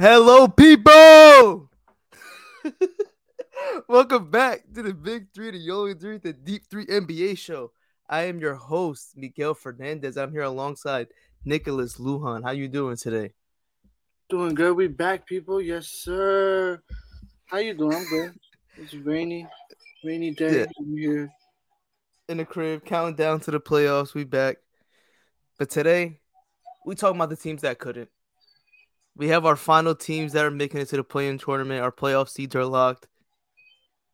Hello, people. Welcome back to the Big Three, the Yolo Three, the Deep Three NBA show. I am your host, Miguel Fernandez. I'm here alongside Nicholas Lujan. How you doing today? Doing good. We back, people. Yes, sir. How you doing? I'm good. It's rainy, rainy day. Yeah. I'm here. In the crib, counting down to the playoffs. We back. But today, we talking about the teams that couldn't. We have our final teams that are making it to the play-in tournament. Our playoff seeds are locked.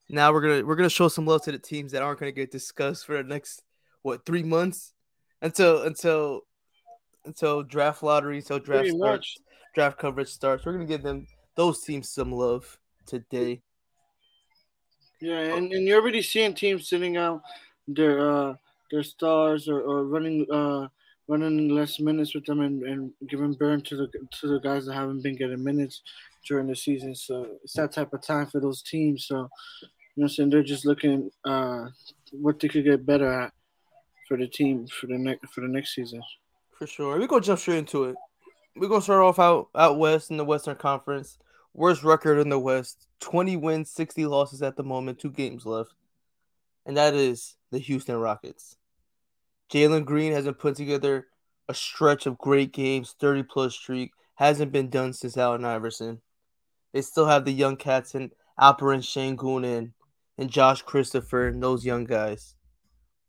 Now we're gonna we're gonna show some love to the teams that aren't gonna get discussed for the next what three months until until until draft lottery, until draft Pretty starts, much. draft coverage starts. We're gonna give them those teams some love today. Yeah, and, and you're already seeing teams sitting out their uh their stars or, or running uh running less minutes with them and, and giving burn to the to the guys that haven't been getting minutes during the season. So it's that type of time for those teams. So you know I'm saying? They're just looking uh what they could get better at for the team for the next for the next season. For sure. We're gonna jump straight into it. We're gonna start off out out west in the Western Conference. Worst record in the West. 20 wins, 60 losses at the moment, two games left. And that is the Houston Rockets. Jalen Green hasn't put together a stretch of great games, 30 plus streak. Hasn't been done since Allen Iverson. They still have the young cats in Alperen Sengun and, and Josh Christopher and those young guys.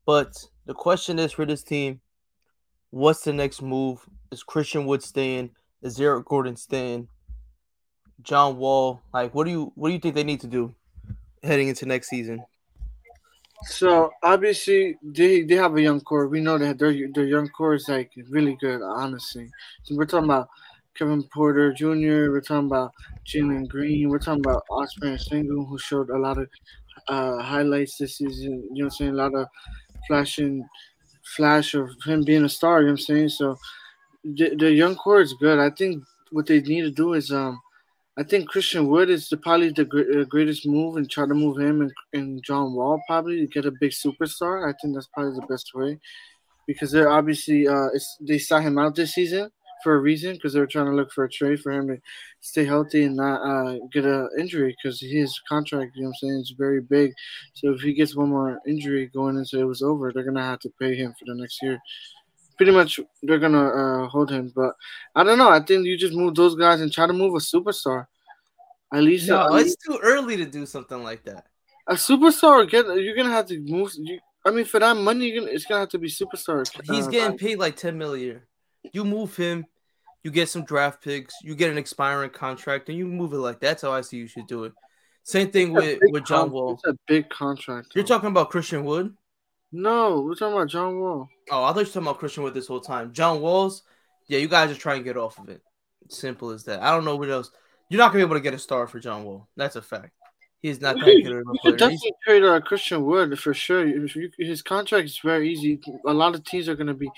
But the question is for this team, what's the next move? Is Christian Wood staying? Is Eric Gordon staying? John Wall, like what do you what do you think they need to do heading into next season? So obviously they they have a young core. We know that their their young core is like really good, honestly. So we're talking about Kevin Porter Jr. We're talking about Jalen Green. We're talking about and Sengun, who showed a lot of uh, highlights this season. You know what I'm saying? A lot of flashing flash of him being a star. You know what I'm saying? So the, the young core is good. I think what they need to do is um. I think Christian Wood is the, probably the gr- greatest move, and try to move him and, and John Wall probably to get a big superstar. I think that's probably the best way, because they're obviously uh, they saw him out this season for a reason, because they were trying to look for a trade for him to stay healthy and not uh, get an injury, because his contract, you know what I'm saying, is very big. So if he gets one more injury going into it was over, they're gonna have to pay him for the next year. Pretty much, they're gonna uh, hold him, but I don't know. I think you just move those guys and try to move a superstar. At least, No, it's too early to do something like that. a superstar. Get you're gonna have to move. You, I mean, for that money, you're gonna it's gonna have to be superstar. He's uh, getting paid like ten million a year. You move him, you get some draft picks, you get an expiring contract, and you move it like that's how I see you should do it. Same thing with, with John Wall. It's a big contract. You're talking about Christian Wood? No, we're talking about John Wall. Oh, I thought you were talking about Christian Wood this whole time. John Walls, yeah, you guys are trying to get off of it. Simple as that. I don't know what else. You're not gonna be able to get a star for John Wall. That's a fact. He's not that You good of a player. He's- definitely trade uh, Christian Wood for sure. His contract is very easy. A lot of teams are gonna be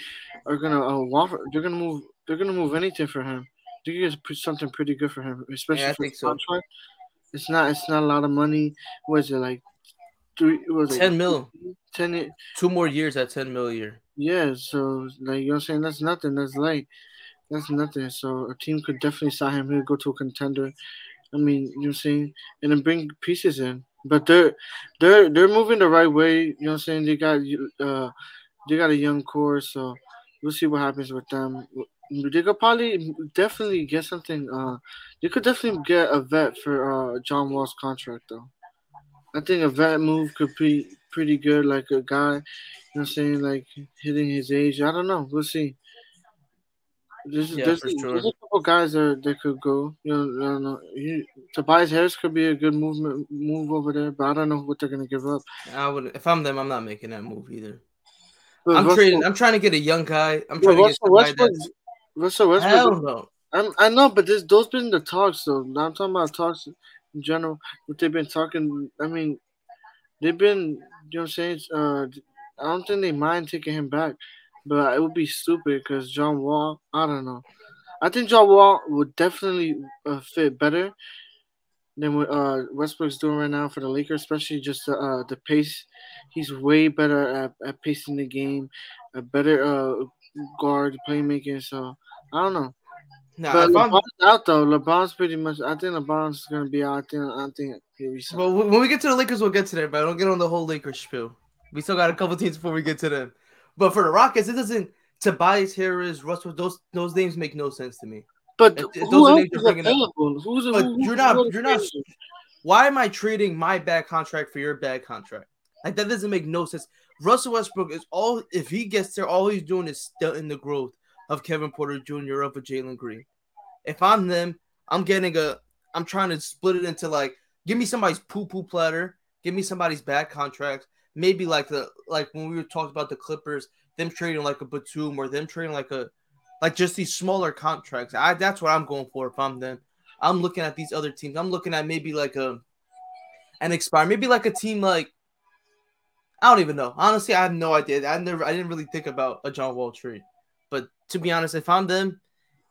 are gonna uh, want. for- They're gonna move. They're gonna move anything for him. They could get something pretty good for him, especially Yeah, I for so. contract. It's not. It's not a lot of money. What is it like? Three. Was it? 10 mil. Ten. Two more years at 10 mil a year. Yeah. So like you know, I'm saying that's nothing. That's like That's nothing. So a team could definitely sign him. He'll go to a contender. I mean, you know I'm saying, and then bring pieces in. But they're they're they're moving the right way. You know what I'm saying? They got uh they got a young core, so we'll see what happens with them. They could probably definitely get something. Uh, they could definitely get a vet for uh John Wall's contract though. I think a vet move could be pretty good, like a guy. You know what I'm saying? Like hitting his age. I don't know. We'll see. There's, Yeah, there's, sure. there's a couple guys that, that could go. You know, I don't know. He, Tobias Harris could be a good movement move over there, but I don't know what they're gonna give up. I would if I'm them, I'm not making that move either. But I'm Russell, trading. I'm trying to get a young guy. I'm yeah, trying to get Russell Westbrook. that's Russell Westbrook. hell no. I'm, I know, but this those been the talks. So now I'm talking about talks in general. What they've been talking. I mean, they've been. You know what I'm saying? Uh, I don't think they mind taking him back, but it would be stupid because John Wall. I don't know. I think John Wall would definitely uh, fit better than what uh, Westbrook's doing right now for the Lakers, especially just the, uh, the pace. He's way better at, at pacing the game, a better uh, guard playmaking. So I don't know. Nah, but if I'm- LeBron's out though. LeBron's pretty much. I think LeBron's gonna be out. I think. I think. Well, when we get to the Lakers, we'll get to that, but I don't get on the whole Lakers spiel. We still got a couple teams before we get to them. But for the Rockets, it doesn't. Tobias Harris, Russell, those those names make no sense to me. But It- it- who those are names you're bringing up. available? Who's But who, you're not- who's you're not- Why am I trading my bad contract for your bad contract? Like that doesn't make no sense. Russell Westbrook is all if he gets there, all he's doing is stunting the growth of Kevin Porter Jr. of a Jalen Green. If I'm them, I'm getting a I'm trying to split it into like give me somebody's poo poo platter, give me somebody's bad contract, maybe like the like when we were talking about the Clippers, them trading like a Batum or them trading like a like just these smaller contracts. I that's what I'm going for if I'm them. I'm looking at these other teams. I'm looking at maybe like a an expire, maybe like a team like I don't even know. Honestly, I have no idea. I never I didn't really think about a John Wall trade. To be honest, if I'm them,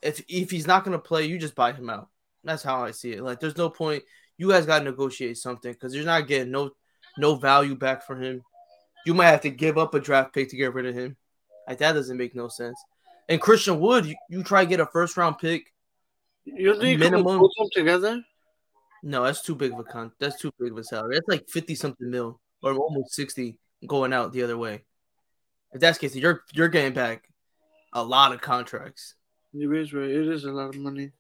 if if he's not gonna play, you just buy him out. That's how I see it. Like there's no point. You guys gotta negotiate something because you're not getting no no value back for him. You might have to give up a draft pick to get rid of him. Like that doesn't make no sense. And Christian Wood, you, you try to get a first round pick. You think minimum- put them together? No, that's too big of a con. That's too big of a salary. That's like fifty something mil or almost sixty going out the other way. If that's the case, you're you're getting back a lot of contracts. It is right. It is a lot of money.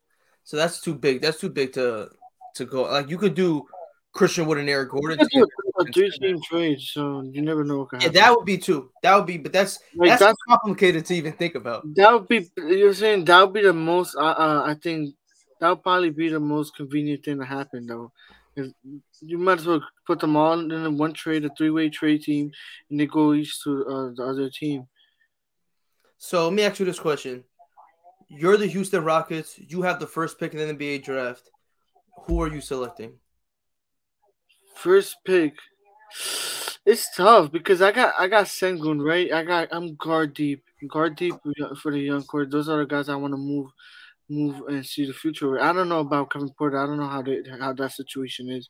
So that's too big. That's too big to to go. Like you could do Christian Wood and Eric Gordon. You together. could do a three-team trade, so you never know what can Yeah, happen. that would be too. That would be, but that's Like, that's, that's- complicated to even think about. That would be you're saying that would be the most uh, uh I think that would probably be the most convenient thing to happen though. If you might as well put them all in one trade, a three way trade team, and they go each to uh, the other team. So let me ask you this question: You're the Houston Rockets. You have the first pick in the NBA draft. Who are you selecting? First pick. It's tough because I got I got Sengun right. I got I'm guard deep, guard deep for the young core. Those are the guys I want to move, move and see the future. I don't know about Kevin Porter. I don't know how they how that situation is.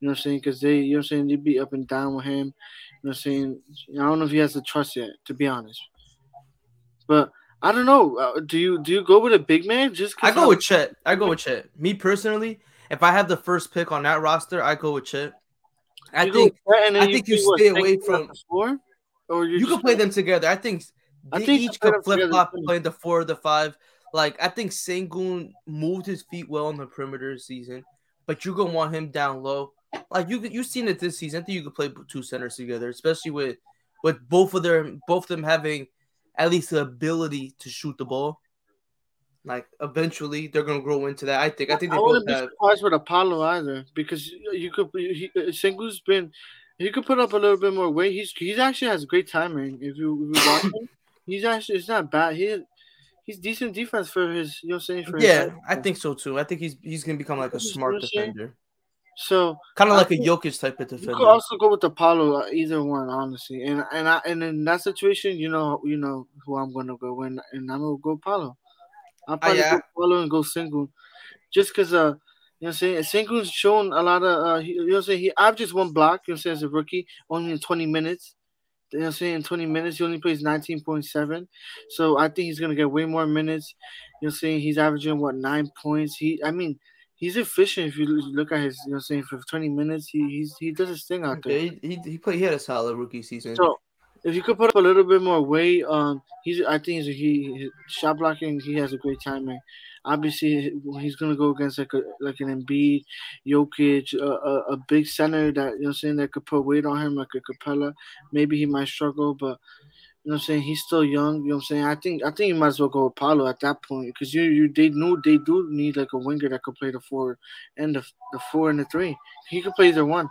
You know what I'm saying? Because they, you know what I'm saying, they be up and down with him. You know what I'm saying? I don't know if he has the trust yet, to be honest. But I don't know. Uh, do you do you go with a big man? Just I go how- with Chet. I go with Chet. Me personally, if I have the first pick on that roster, I go with Chet. I you think with that and then I think you what, stay away from- the four? Or you can play them together. I think I think each could flip flop too. playing the four or the five. Like I think Sengun moved his feet well on the perimeter season, but you're gonna want him down low. Like you you've seen it this season. I think you could play two centers together, especially with with both of them both of them having at least the ability to shoot the ball. Like eventually they're gonna grow into that. I think. I think they I both wouldn't be have. surprised with Apollo either because you could he, Sengun's been he could put up a little bit more weight. He's he's actually has great timing. If you, if you watch him, he's actually it's not bad. He he's decent defense for his you know saying for Yeah. I think so too. I think he's he's gonna become like a smart defender, so. kind of I like a think- Jokic type of defender. You could also go with Apollo, uh, either one, honestly. And and I and in that situation, you know, you know who I'm gonna go with, and I'm gonna go Apollo. I'll probably Oh, yeah. go Apollo and go Sengun, just because uh, you know, what I'm saying Sengun's shown a lot of uh, he, you know, what I'm saying he I've just one block, you know, what I'm saying as a rookie, only in 20 minutes. You know, what I'm saying in 20 minutes he only plays 19.7, so I think he's gonna get way more minutes. You know, what I'm saying he's averaging what nine points. He, I mean. He's efficient if you look at his, you know, what I'm saying for 20 minutes, he he's, he does his thing out there. Yeah, he, he, he played. He had a solid rookie season. So if you could put up a little bit more weight, um, he's I think he's, a, he his shot blocking. He has a great timing. Obviously, he's gonna go against like a like an Embiid, Jokic, a, a, a big center that you know what I'm saying that could put weight on him like a Capela. Maybe he might struggle, but know what I'm saying he's still young. You know what I'm saying I think I think you might as well go with Paolo at that point because you you they knew they do need like a winger that could play the four and the the four and the three. He could play either one.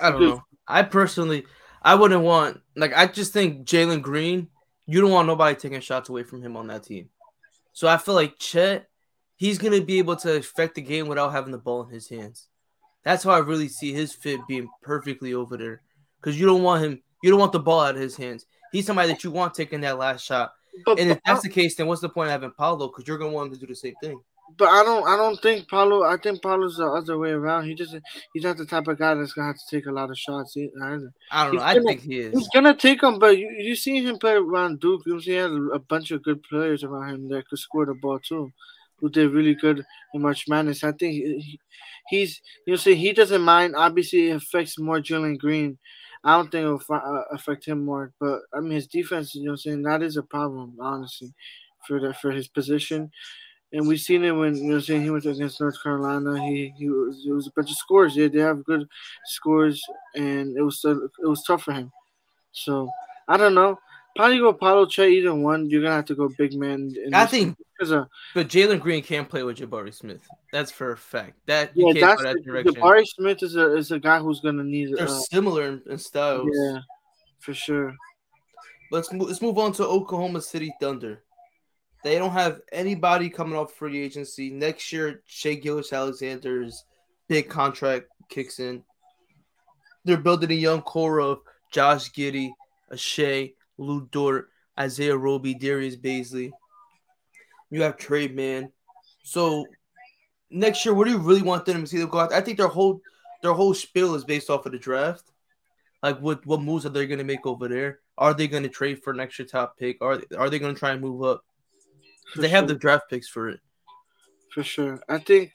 I don't know. I personally, I wouldn't want like I just think Jalen Green. You don't want nobody taking shots away from him on that team. So I feel like Chet, he's gonna be able to affect the game without having the ball in his hands. That's how I really see his fit being perfectly over there. Because you don't want him, you don't want the ball out of his hands. He's somebody that you want taking that last shot. But, And if but- that's the case, then what's the point of having Paolo? Because you're gonna want him to do the same thing. But I don't I don't think Paolo I think Paolo's the other way around. He doesn't he's not the type of guy that's gonna have to take a lot of shots either. I don't He's know. I gonna- think he is. He's gonna take them, but you you see him play around Duke. You see he had a, bunch of good players around him that could score the ball too. who did really good in March Madness. I think he, he's you know say he doesn't mind. Obviously, it affects more Jalen Green. I don't think it'll uh, affect him more, but I mean his defense. You know, I'm saying that is a problem, honestly, for the for his position. And we've seen it when you know saying he went against North Carolina. He he was it was a bunch of scores. Yeah, they have good scores, and it was it was tough for him. So I don't know. Probably go Paolo Che either one. You're gonna have to go big man. I think but Jalen Green can't play with Jabari Smith. That's for a fact. That yeah, that's that Jabari Smith is a is a guy who's gonna need. They're uh, similar in, in styles. Yeah, for sure. Let's move, let's move on to Oklahoma City Thunder. They don't have anybody coming off free agency next year. Shai Gilgeous-Alexander's big contract kicks in. They're building a young core of Josh Giddey, Shai, Lu Dort, Isaiah Roby, Darius Bazley. You have trade man. So next year, what do you really want them to see them go out? I think their whole their whole spiel is based off of the draft. Like what what moves are they going to make over there? Are they going to trade for an extra top pick? Are are they going to try and move up? they have the draft picks for it. For sure, I think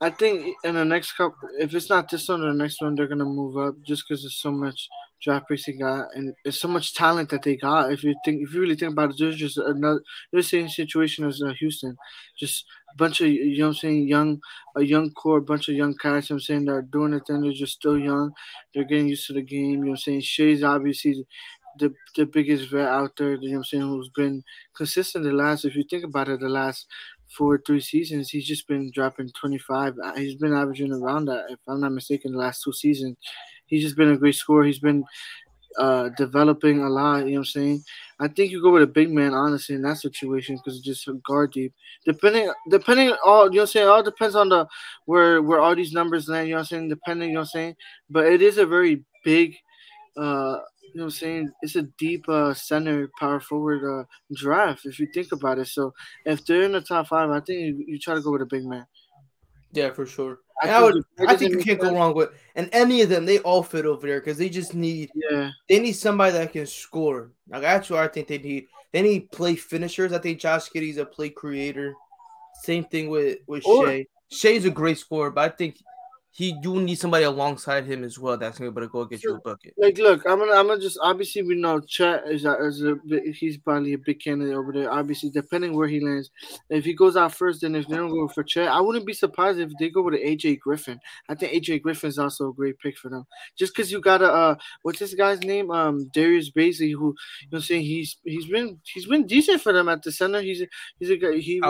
I think in the next couple, if it's not this one or the next one, they're gonna move up just because there's so much draft picks they got and there's so much talent that they got. If you think, if you really think about it, there's just another, the same situation as uh, Houston, just a bunch of you know I'm saying, young, a young core, a bunch of young guys. You know I'm saying they're doing it, then they're just still young. They're getting used to the game. You know what I'm saying. Shai's obviously the the biggest vet out there. You know what I'm saying, who's been consistent the last. If you think about it, the last for three seasons, he's just been dropping 25. Uh, he's been averaging around that, if I'm not mistaken, the last two seasons. He's just been a great scorer. He's been uh, developing a lot. You know what I'm saying? I think you go with a big man, honestly, in that situation because just guard deep. Depending, depending, all you know, what I'm saying, all depends on the where where all these numbers land. You know what I'm saying? Depending, you know what I'm saying. But it is a very big uh, you know what I'm saying? It's a deep uh, center power forward uh, draft if you think about it. So if they're in the top five, I think you, you try to go with a big man. Yeah, for sure. I, I would. I think you can't sense. go wrong with, and any of them, they all fit over there because they just need. Yeah. They need somebody that can score. Like that's what I think they need. They need play finishers. I think Josh Giddey's a play creator. Same thing with with or, Shai. Shai's a great scorer, but I think he you need somebody alongside him as well that's gonna be able to go get you a bucket. Like, look, I'm gonna I'm gonna just obviously we know Chet is a, is a he's probably a big candidate over there. Obviously, depending where he lands, if he goes out first, then if they don't go for Chet, I wouldn't be surprised if they go with AJ Griffin. I think AJ Griffin is also a great pick for them, just because you got a uh, what's this guy's name? Um, Darius Bazley, who you know, saying he's he's been he's been decent for them at the center. He's he's a guy he.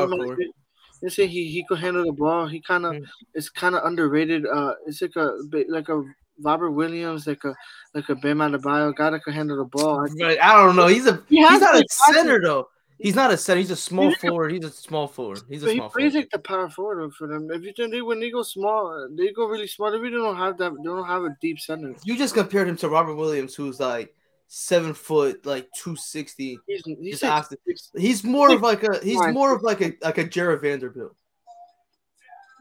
You say he he could handle the ball. He kind of mm. it's kind of underrated. Uh, it's like a like a Robert Williams, like a like a Bam Adebayo guy that can handle the ball. I, I don't know. He's a he he's not a center though. He's not a center. He's a small he's forward. He's a small forward. He's a small he forward. like the power forward for them. If you think they when they go small, they go really small. They really don't have that. They don't have a deep center. You just compared him to Robert Williams, who's like seven foot, like two sixty. He's he's, he's more of like a he's more of like a like a Jarred Vanderbilt.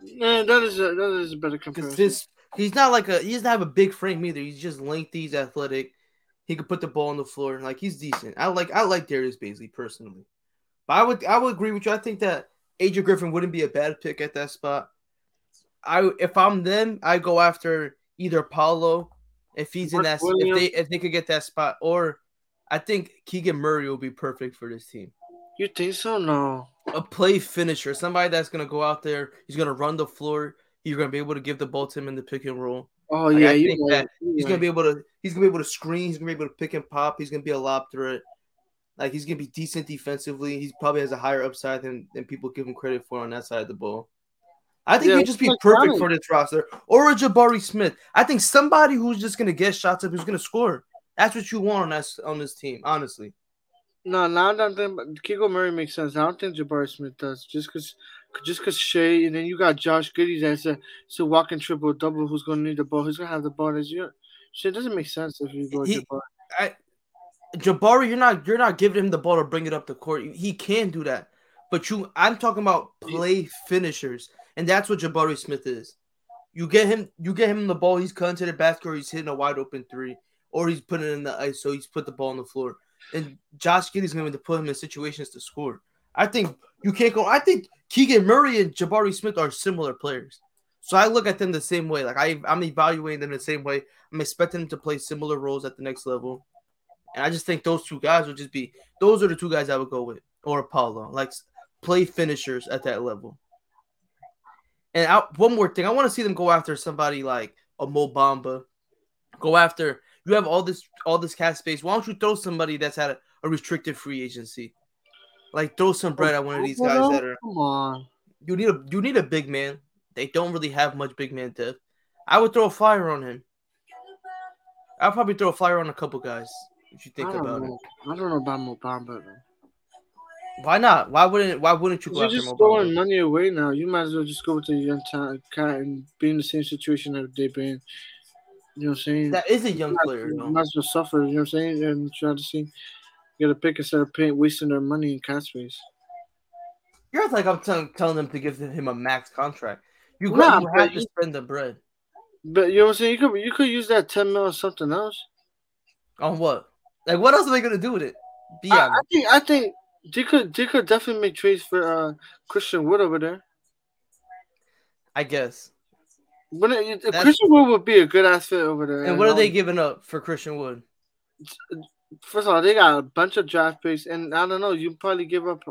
Yeah, that is a that is a better comparison. This, he's not like a he doesn't have a big frame either. He's just lengthy, he's athletic. He could put the ball on the floor. Like he's decent. I like I like Darius Bazley personally. But I would I would agree with you. I think that Adrian Griffin wouldn't be a bad pick at that spot. I if I'm them, I go after either Paolo if he's Mark in that Williams. if they if they could get that spot, or I think Keegan Murray will be perfect for this team. You think so? No. A play finisher, somebody that's gonna go out there. He's gonna run the floor. You're gonna be able to give the ball to him in the pick and roll. Oh like, yeah, I think that he's gonna be able to. He's gonna be able to screen. He's gonna be able to pick and pop. He's gonna be a lob threat. Like he's gonna be decent defensively. He probably has a higher upside than, than people give him credit for on that side of the ball. I think yeah, he'd just be perfect for this roster. Or a Jabari Smith. I think somebody who's just gonna get shots up, who's gonna score. That's what you want on this on this team, honestly. No, now I'm thinking, Keegan Murray makes sense. I don't think Jabari Smith does, just because, just because Shai, and then you got Josh Giddey that's a, it's a walking triple double. Who's gonna need the ball? Who's gonna have the ball? As you, shit doesn't make sense if you go he, Jabari. I, Jabari, you're not you're not giving him the ball to bring it up the court. He can do that, but you, I'm talking about play finishers and that's what Jabari Smith is. You get him, you get him the ball. He's cutting to the basket, or he's hitting a wide open three, or he's putting it in the ice, so he's put the ball on the floor. And Josh Giddey's going to put him in situations to score. I think you can't go. I think Keegan Murray and Jabari Smith are similar players. So I look at them the same way. Like I, I'm evaluating them the same way. I'm expecting them to play similar roles at the next level. And I just think those two guys would just be those are the two guys I would go with, or Paolo, like play finishers at that level. And I, one more thing, I want to see them go after somebody like a Mo Bamba. Go after you have all this all this cap space. Why don't you throw somebody that's had a, a restricted free agency? Like throw some bread at one of these guys that are. Come on. You need a you need a big man. They don't really have much big man depth. I would throw a flyer on him. I'll probably throw a flyer on a couple guys if you think about know. it. I don't know about Mo Bamba. though. Why not? Why wouldn't Why wouldn't you go You're after just throwing money away now. You might as well just go with the young talent and be in the same situation that they've been. You know what I'm saying? That is a young You player. might, might as well suffer. You know what I'm saying? And try to see get a pick instead of paying wasting their money in cap space. You're like I'm telling telling them to give him a max contract. You, got, Nah, you have to spend the bread But you know what I'm saying? You could you could use that ten mil or something else. on what? Like what else are they gonna do with it? Be I, I think I think they could they could definitely make trades for uh Christian Wood over there. I guess. But it, Christian Wood would be a good ass fit over there. And what are they um, giving up for Christian Wood? First of all, they got a bunch of draft picks, and I don't know. You probably give up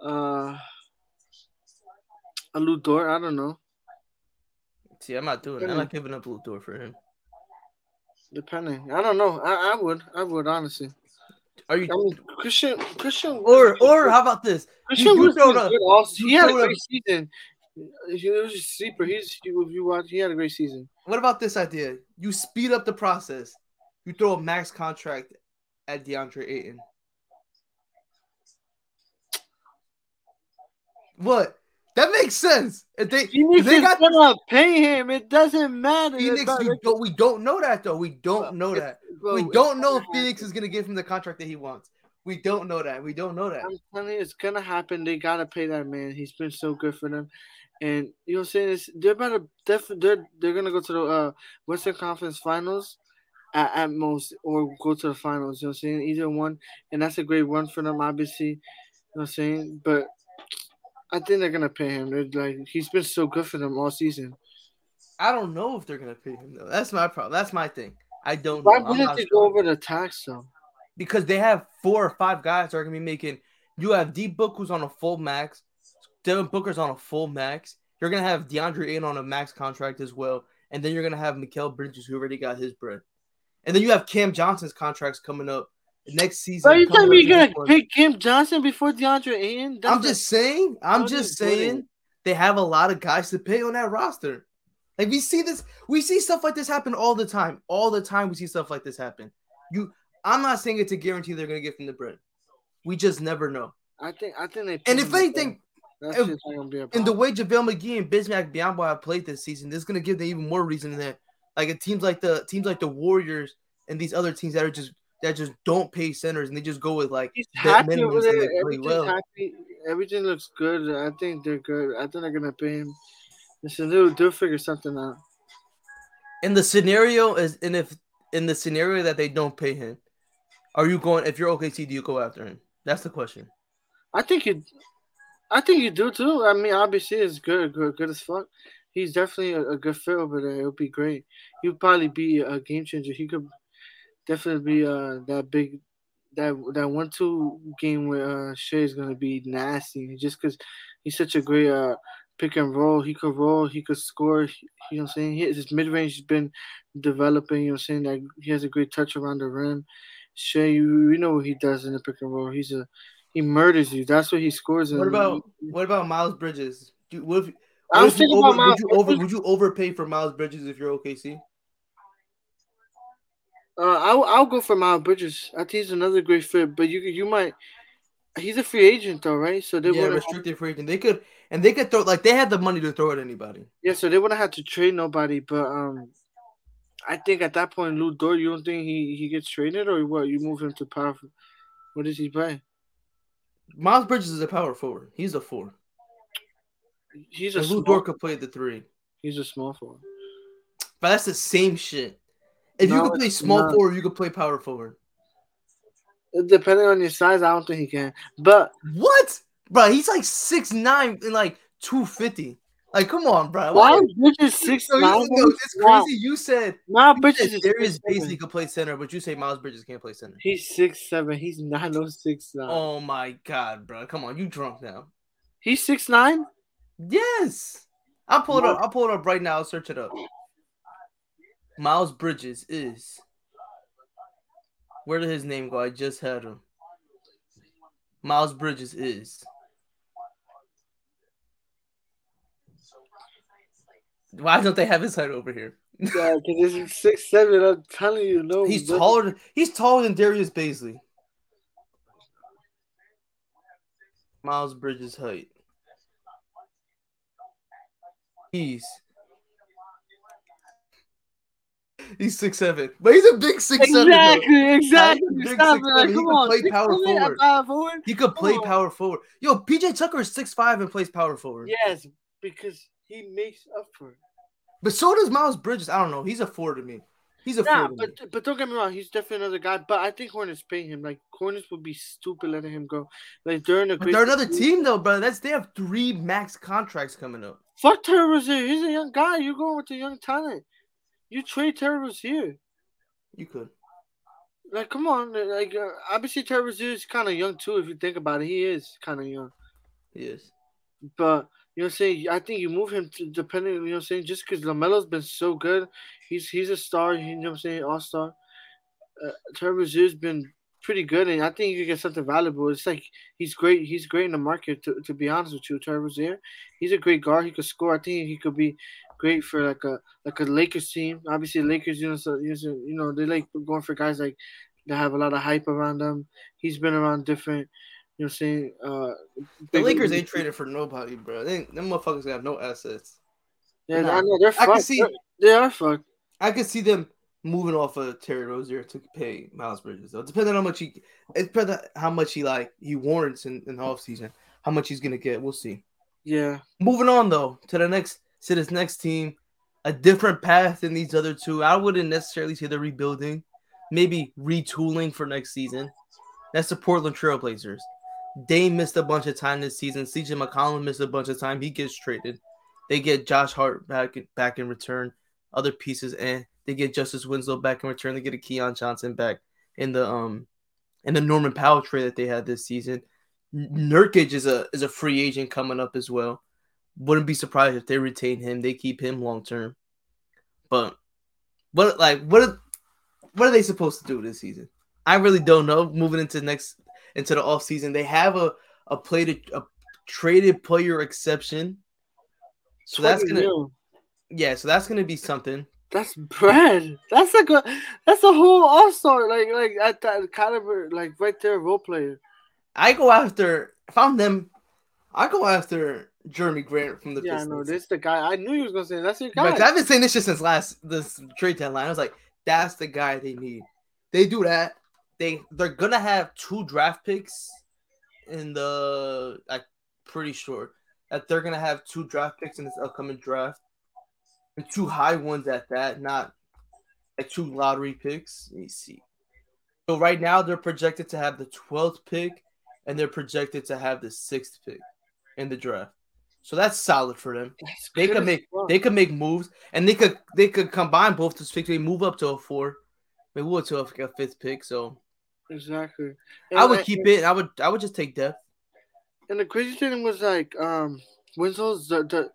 uh a Lu Dort. I don't know. See, I'm not doing. It. I'm not giving up Lu Dort for him. Depending, I don't know. I, I would. I would honestly. Are you I you? mean, Christian. Christian. Or or how about this? Christian you was throw doing up. good all He had a great season. He was a sleeper. He's he, if you watch, he had a great season. What about this idea? You speed up the process. You throw a max contract at DeAndre Ayton. What? That makes sense. If they, Phoenix they got gonna pay him. It doesn't matter. Phoenix, you don't, we don't know that though. We don't know that. We don't know if Phoenix is gonna give him the contract that he wants. We don't know that. We don't know that. I'm telling you, it's gonna happen. They gotta pay that man. He's been so good for them, and you know what I'm saying. It's, they're about to def- they're they're gonna go to the uh, Western Conference Finals at, at most, or go to the finals. You know what I'm saying. Either one, and that's a great run for them, obviously. You know what I'm saying, but I think they're gonna pay him. They're like he's been so good for them all season. I don't know if they're gonna pay him though. That's my problem. That's my thing. I don't Why know. Wouldn't they sure. go over the tax though? because they have four or five guys that are gonna be making. You have D Book who's on a full max. Devin Booker's on a full max. You're gonna have DeAndre Ayton on a max contract as well, and then you're gonna have Mikal Bridges who already got his bread, and then you have Cam Johnson's contracts coming up next season. Are you coming telling me you're gonna the- pick Kim Johnson before DeAndre Ayton? That's I'm just saying. I'm What just is good? saying they have a lot of guys to pay on that roster. Like we see this, we see stuff like this happen all the time. All the time we see stuff like this happen. You, I'm not saying it's a guarantee they're gonna get from the bread. We just never know. I think I think they. And if him anything, That's if- just not gonna be a in the way JaVale McGee and Bismack Biyombo have played this season, this is gonna give them even more reason than that like it teams like the teams like the Warriors and these other teams that are just that just don't pay centers and they just go with like He's happy over and there. Everything's well. happy. Everything looks good. I think they're good. I think they're gonna pay him. Listen, they'll, they'll figure something out. in the scenario is and if in the scenario that they don't pay him, are you going if you're OKC, do you go after him? That's the question. I think you. I think you do too. I mean, obviously, it's good, good, good as fuck. He's definitely a, a good fit over there. It'll be great. He'd probably be a game changer. He could definitely be uh that big, that that one two game where uh Shai is gonna be nasty. Just because he's such a great uh pick and roll. He could roll. He could score. You know what I'm saying? His mid range has been developing. You know what I'm saying? Like he has a great touch around the rim. Shai, you, you know what he does in the pick and roll. He's a he murders you. That's what he scores in. What about what about Miles Bridges? Do, what if, I what was if you thinking over, about Miles would you over Bridges. would you overpay for Miles Bridges if you're OKC? Uh, I'll I'll go for Miles Bridges. I think he's another great fit. But you you might. He's a free agent though, right? So they Yeah, restricted free agent. They could and they could throw like they had the money to throw at anybody. Yeah, so they wouldn't have to trade nobody. But um, I think at that point, Lou Dort, you don't think he he gets traded or what? You move him to power. What does he play? Miles Bridges is a power forward. He's a four. He's a And Lou small, Dort could play the three. he's a small forward. But that's the same shit. If you No, could play small not. forward, you could play power forward. Depending on your size, I don't think he can. But what, bro? He's like six nine and like two fifty. Like, come on, bro. Why is Bridges six No, nine? you- no, it's crazy. You said Nah, you Bridges said is six could play center, but you say Miles Bridges can't play center. He's six seven. He's nine oh six nine. Oh my god, bro! Come on, you drunk now? He's six nine. Yes, I'll pull it up. I'll pull it up right now. I'll search it up. Miles Bridges is. Where did his name go? I just had him. Miles Bridges is. Why don't they have his height over here? Yeah, because he's six seven. I'm telling you, no. He's taller. Than, he's taller than Darius Bazley. Miles Bridges' height. He's he's six seven, but he's a big six seven. Exactly, exactly. Stop six. Like. He can on, play power forward. power forward. He could play power forward. Yo, PJ Tucker is six five and plays power forward. Yes, because he makes up for it. But so does Miles Bridges. I don't know. He's a four to me. He's a Yeah, four but but don't get me wrong, he's definitely another guy. But I think Hornets paying him. Like Hornets would be stupid letting him go. Like during the But they're another team though, bro. That's they have three max contracts coming up. Fuck Terry Rozier. He's a young guy. You're going with the young talent. You trade Terry here. You could. Like, come on. Like, uh, obviously Rozier is kind of young too. If you think about it, he is kind of young. He is. But you know, what I'm saying I think you move him to depending. You know, what I'm saying just because LaMelo's been so good, he's he's a star. You know, what I'm saying all star. Uh, Terry Rozier's been pretty good, and I think you could get something valuable. It's like he's great. He's great in the market. To, to be honest with you, Terry Rozier, he's a great guard. He could score. I think he could be great for like a like a Lakers team. Obviously, Lakers, you know, so, you know, they like going for guys like that have a lot of hype around them. He's been around different. You know, what I'm saying uh, The Lakers ain't traded for nobody, bro. They them motherfuckers got no assets. Yeah, Nah. I know they're I can see- They're- They are fucked. I could see them moving off of Terry Rozier to pay Miles Bridges though. Depending on how much he it depends on how much he like he warrants in, in the offseason. How much he's gonna get. We'll see. Yeah. Moving on though to the next to this next team, a different path than these other two. I wouldn't necessarily say they're rebuilding, maybe retooling for next season. That's the Portland Trailblazers. They missed a bunch of time this season. CJ McCollum missed a bunch of time. He gets traded. They get Josh Hart back back in return. Other pieces, and they get Justice Winslow back in return. They get a Keon Johnson back in the um in the Norman Powell trade that they had this season. Nurkic is a is a free agent coming up as well. Wouldn't be surprised if they retain him. They keep him long term. But what like what are, what are they supposed to do this season? I really don't know. Moving into next into the off season, they have a a played a traded player exception. So that's gonna mil. yeah. So that's gonna be something. That's bread. That's like a that's a whole all star like like at that caliber like right there role player. I go after if I'm them, I go after Jerami Grant from the Yeah, I Pistons. know this the guy. I knew he was gonna say that's your But guy. I've been saying this just since last this trade deadline. I was like, that's the guy they need. They do that. They they're gonna have two draft picks in the. I'm pretty sure that they're gonna have two draft picks in this upcoming draft, and two high ones at that, not like two lottery picks. Let me see. So right now they're projected to have the 12th pick, and they're projected to have the sixth pick in the draft. So that's solid for them That's they could make fuck. they could make moves and they could they could combine both those picks. They move up to a four, maybe move to a, a fifth pick. So exactly. I would And- keep it. I would I would just take depth. And the crazy thing was like um Winslow's the, the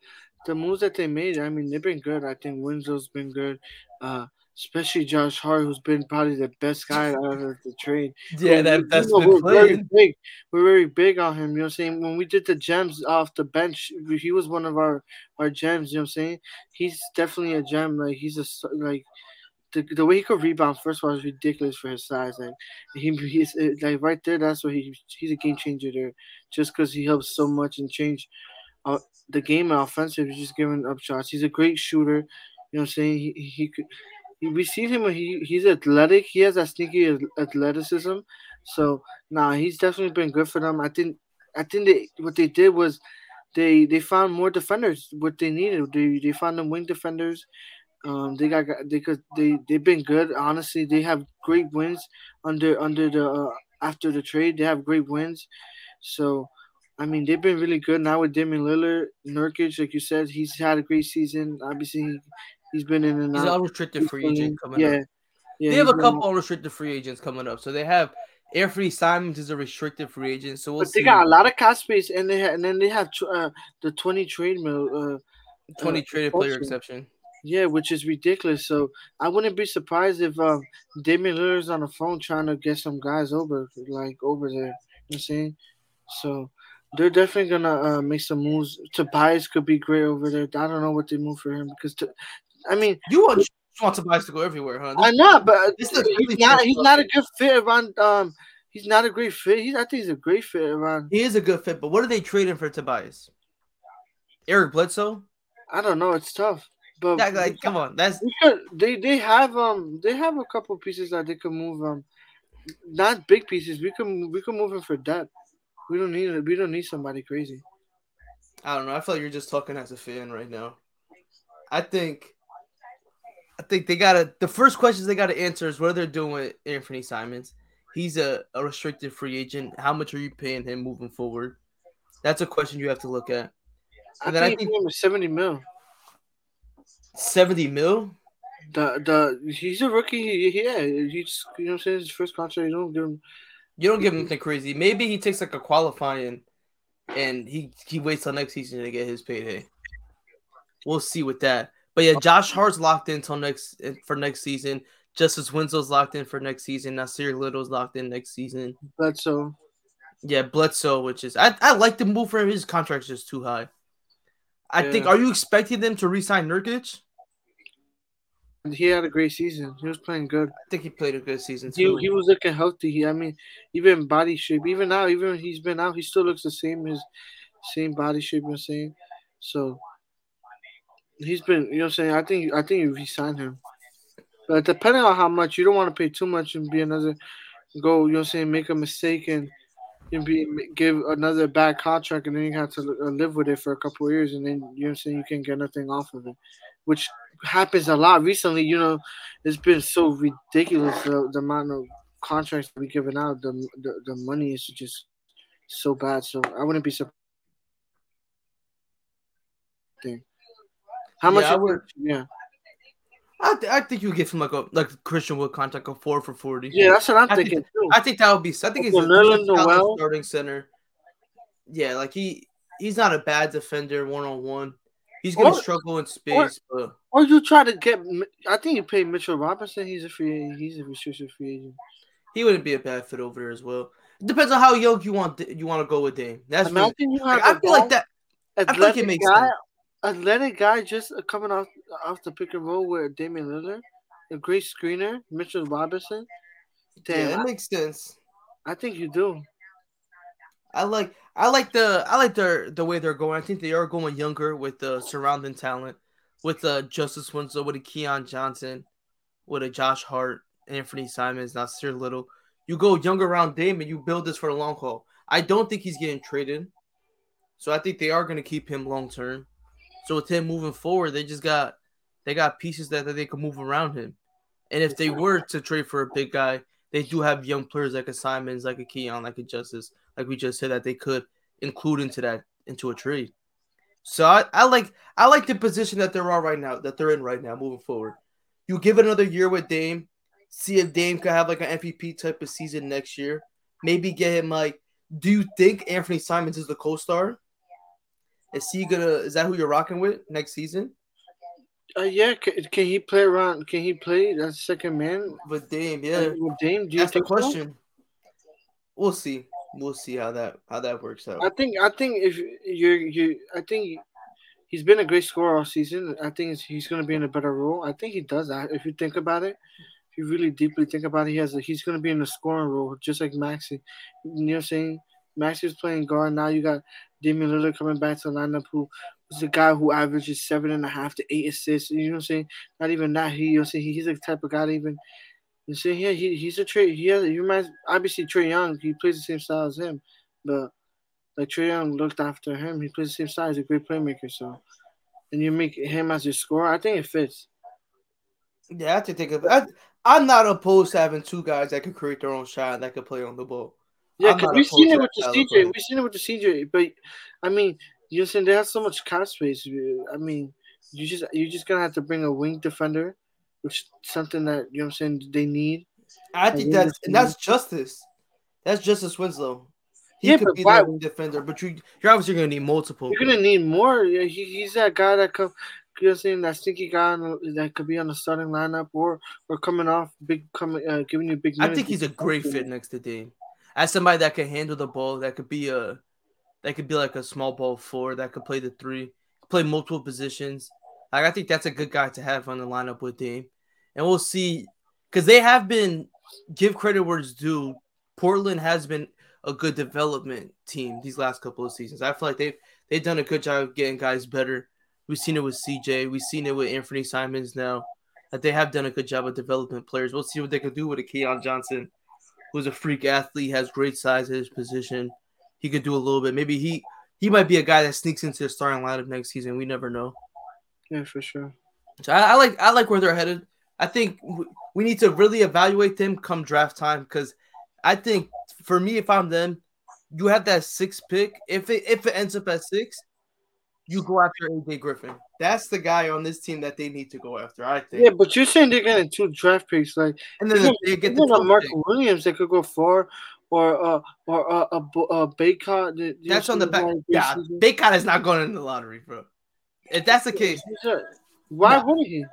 the moves that they made. I mean, they've been good. I think Winslow's been good. Uh, especially Josh Hart, who's been probably the best guy out of the trade. Yeah, that that's you know, we're very playing. big. We're very big on him. You know what I'm saying? When we did the gems off the bench, he was one of our our gems. You know what I'm saying? He's definitely a gem. Like he's a like. The, the way he could rebound, first of all, is ridiculous for his size. Like he, he's uh, like right there. That's where he he's a game changer there, just because he helps so much and change uh, the game and offensive. He's just giving up shots. He's a great shooter. You know what I'm saying? He he could. He, we seen him. He he's athletic. He has that sneaky athleticism. So nah, he's definitely been good for them. I think. I think they what they did was they they found more defenders. What they needed. They they found them wing defenders. Um, they got they could they they've been good. Honestly, they have great wins under under the uh, after the trade. They have great wins. So, I mean, they've been really good now with Damian Lillard, Nurkic, like you said, he's had a great season. Obviously, he's been in and He's out. an unrestricted free agent coming yeah, up. yeah. They have a couple unrestricted free agents coming up. So they have Anthony Simons is a restricted free agent. So we'll But they see. got a lot of cap space, and they ha- and then they have tw- uh, the twenty trade mill. Uh, 20 uh, traded player exception. Yeah, which is ridiculous. So I wouldn't be surprised if um Damian Lillard's on the phone trying to get some guys over, like over there. You know what I'm saying? So they're definitely gonna uh, make some moves. Tobias could be great over there. I don't know what they move for him because, to, I mean, You want, you want Tobias to go everywhere, huh? I know, but This is he's really not. He's not a good fit around. Um, he's not a great fit. He's. I think he's a great fit around. He is a good fit, but what are they trading for Tobias? Eric Bledsoe? I don't know. It's tough, but That, like, come on, that's could, they they have um they have a couple pieces that they can move um not big pieces. We can we can move him for depth. We don't need we don't need somebody crazy. I don't know. I feel like you're just talking as a fan right now. I think, I think they gotta. The first questions they gotta answer is what are they're doing with Anthony Simons. He's a, a restricted free agent. How much are you paying him moving forward? That's a question you have to look at. I And I think, think he paid him seventy mil. seventy mil. The the he's a rookie. He, yeah, he's you know what I'm saying his first contract. You don't give him. You don't give him anything crazy. Maybe he takes like a qualifying, and he he waits till next season to get his payday. We'll see with that. But yeah, Josh Hart's locked in till next for next season. Justice Winslow's locked in for next season. Nasir Little's locked in next season. So Yeah, Bledsoe, which is I, I like the move for him. His contract's just too high. I think. Are you expecting them to re-sign Nurkic? he had a great season. He was playing good. I think he played a good season He, too. he was looking healthy. He, I mean, even body shape. Even now, even when he's been out, he still looks the same. His same body shape. You know what I'm saying? So he's been. You know what I'm saying? I think. I think you sign him, but depending on how much, you don't want to pay too much and be another go. You know what I'm saying? Make a mistake and. And be, give another bad contract, and then you have to uh, live with it for a couple of years, and then you know what I'm saying you can't get nothing off of it, which happens a lot recently. You know, it's been so ridiculous the, the amount of contracts we giving out. The, the the money is just so bad. So I wouldn't be surprised. Thing. How much? Yeah, I would- yeah, I, th- I think you get him like a like Christian Wood contract of four for forty. yeah, that's what I'm I thinking too. I think that would be. I think he's a Okay, Nerlens he's a Noel. starting center. Yeah, like he he's not a bad defender one on one. He's gonna Or- struggle in space, but Or you try to get? I think you pay Mitchell Robinson. He's a free. He's a restricted free agent. he wouldn't be a bad fit over there as well. It depends on how young you want you want to go with Dame. That's I mean, I really- you have. like, I a feel like that. I feel like it makes guy, sense. Athletic guy just uh, coming off off the pick and roll with Damian Lillard, a great screener, Mitchell Robinson. Damn, yeah, I, makes sense. I think you do. I like I like the I like the the way they're going. I think they are going younger with the surrounding talent, with uh Justice Winslow, with a Keon Johnson, with a Josh Hart, Anthony Simons, not Nasir Little. You go younger around Dame and you build this for the long haul. I don't think he's getting traded, so I think they are going to keep him long term. So with him moving forward, they just got they got pieces that, that they can move around him. And if they were to trade for a big guy, they do have young players like a Simons, like a Keon, like a Justice, like we just said that they could include into that into a trade. So I, I like I like the position that they're on right now, that they're in right now, moving forward. You give it another year with Dame, see if Dame could have like an MVP type of season next year. Maybe get him like. Do you think Anthony Simons is the co-star? Is he gonna? Is that who you're rocking with next season? Uh, yeah, can, can he play around? Can he play as second man With Dame, yeah. with Dame? Do you That's the think so? question. We'll see. We'll see how that how that works out. I think I think if you're you, I think he's been a great scorer all season. I think he's, going to be in a better role. I think he does that. If you think about it, if you really deeply think about it, he has a, he's going to be in the scoring role just like Maxey. You know what I'm saying? Maxey's playing guard now. You got Damian Lillard coming back to the lineup, who was a guy who averages seven and a half to eight assists. You know what I'm saying? Not even that. He, you know? He's the type of guy to even. You see, yeah, he, he's a Trae. He has. He reminds obviously Trae Young. He plays the same style as him, but like Trae Young looked after him. He plays the same style. He's a great playmaker. So, and you make him as your scorer. I think it fits. Yeah, I have to think of I, I'm not opposed to having two guys that can create their own shot that can play on the ball. Yeah, because we've seen it with the CJ. We've seen it with the CJ. But I mean, you're saying they have so much cap space. I mean, you just you just gonna have to bring a wing defender, which is something that you know what I'm saying they need. I I think think that's that's and that's justice. That's Justice Winslow. He Yeah, could but be why- the wing defender, but you, you're obviously going to need multiple. You're gonna need more. Yeah, He, he's that guy that come. You know what I'm saying that stinky guy that could be on the starting lineup or or coming off big coming uh, giving you big. I think he's a great fit next to Dame. As somebody that can handle the ball, that could be a, that could be like a small ball four, that could play the three, play multiple positions. Like I think that's a good guy to have on the lineup with Dame, and we'll see because they have been give credit where it's due. Portland has been a good development team these last couple of seasons. I feel like they've they've done a good job of getting guys better. We've seen it with CJ. We've seen it with Anfernee Simons now. That they have done a good job of development players. We'll see what they can do with a Keon Johnson, who's a freak athlete, has great size at his position. He could do a little bit. Maybe he he might be a guy that sneaks into the starting lineup next season. We never know. yeah for sure. So I, I like I like where they're headed. I think we need to really evaluate them come draft time because I think for me, if I'm them, you have that six pick. If it if it ends up at six, you go after AJ Griffin. That's the guy on this team that they need to go after. I think. Yeah, but you're saying they're getting two draft picks, like and then they get the a 12th Mark. Williams that could go four, or uh, or uh, a a Bacot. that- That's on the back. like Yeah. Bacot is not going in the lottery, bro. If that's the case, Why No. wouldn't he?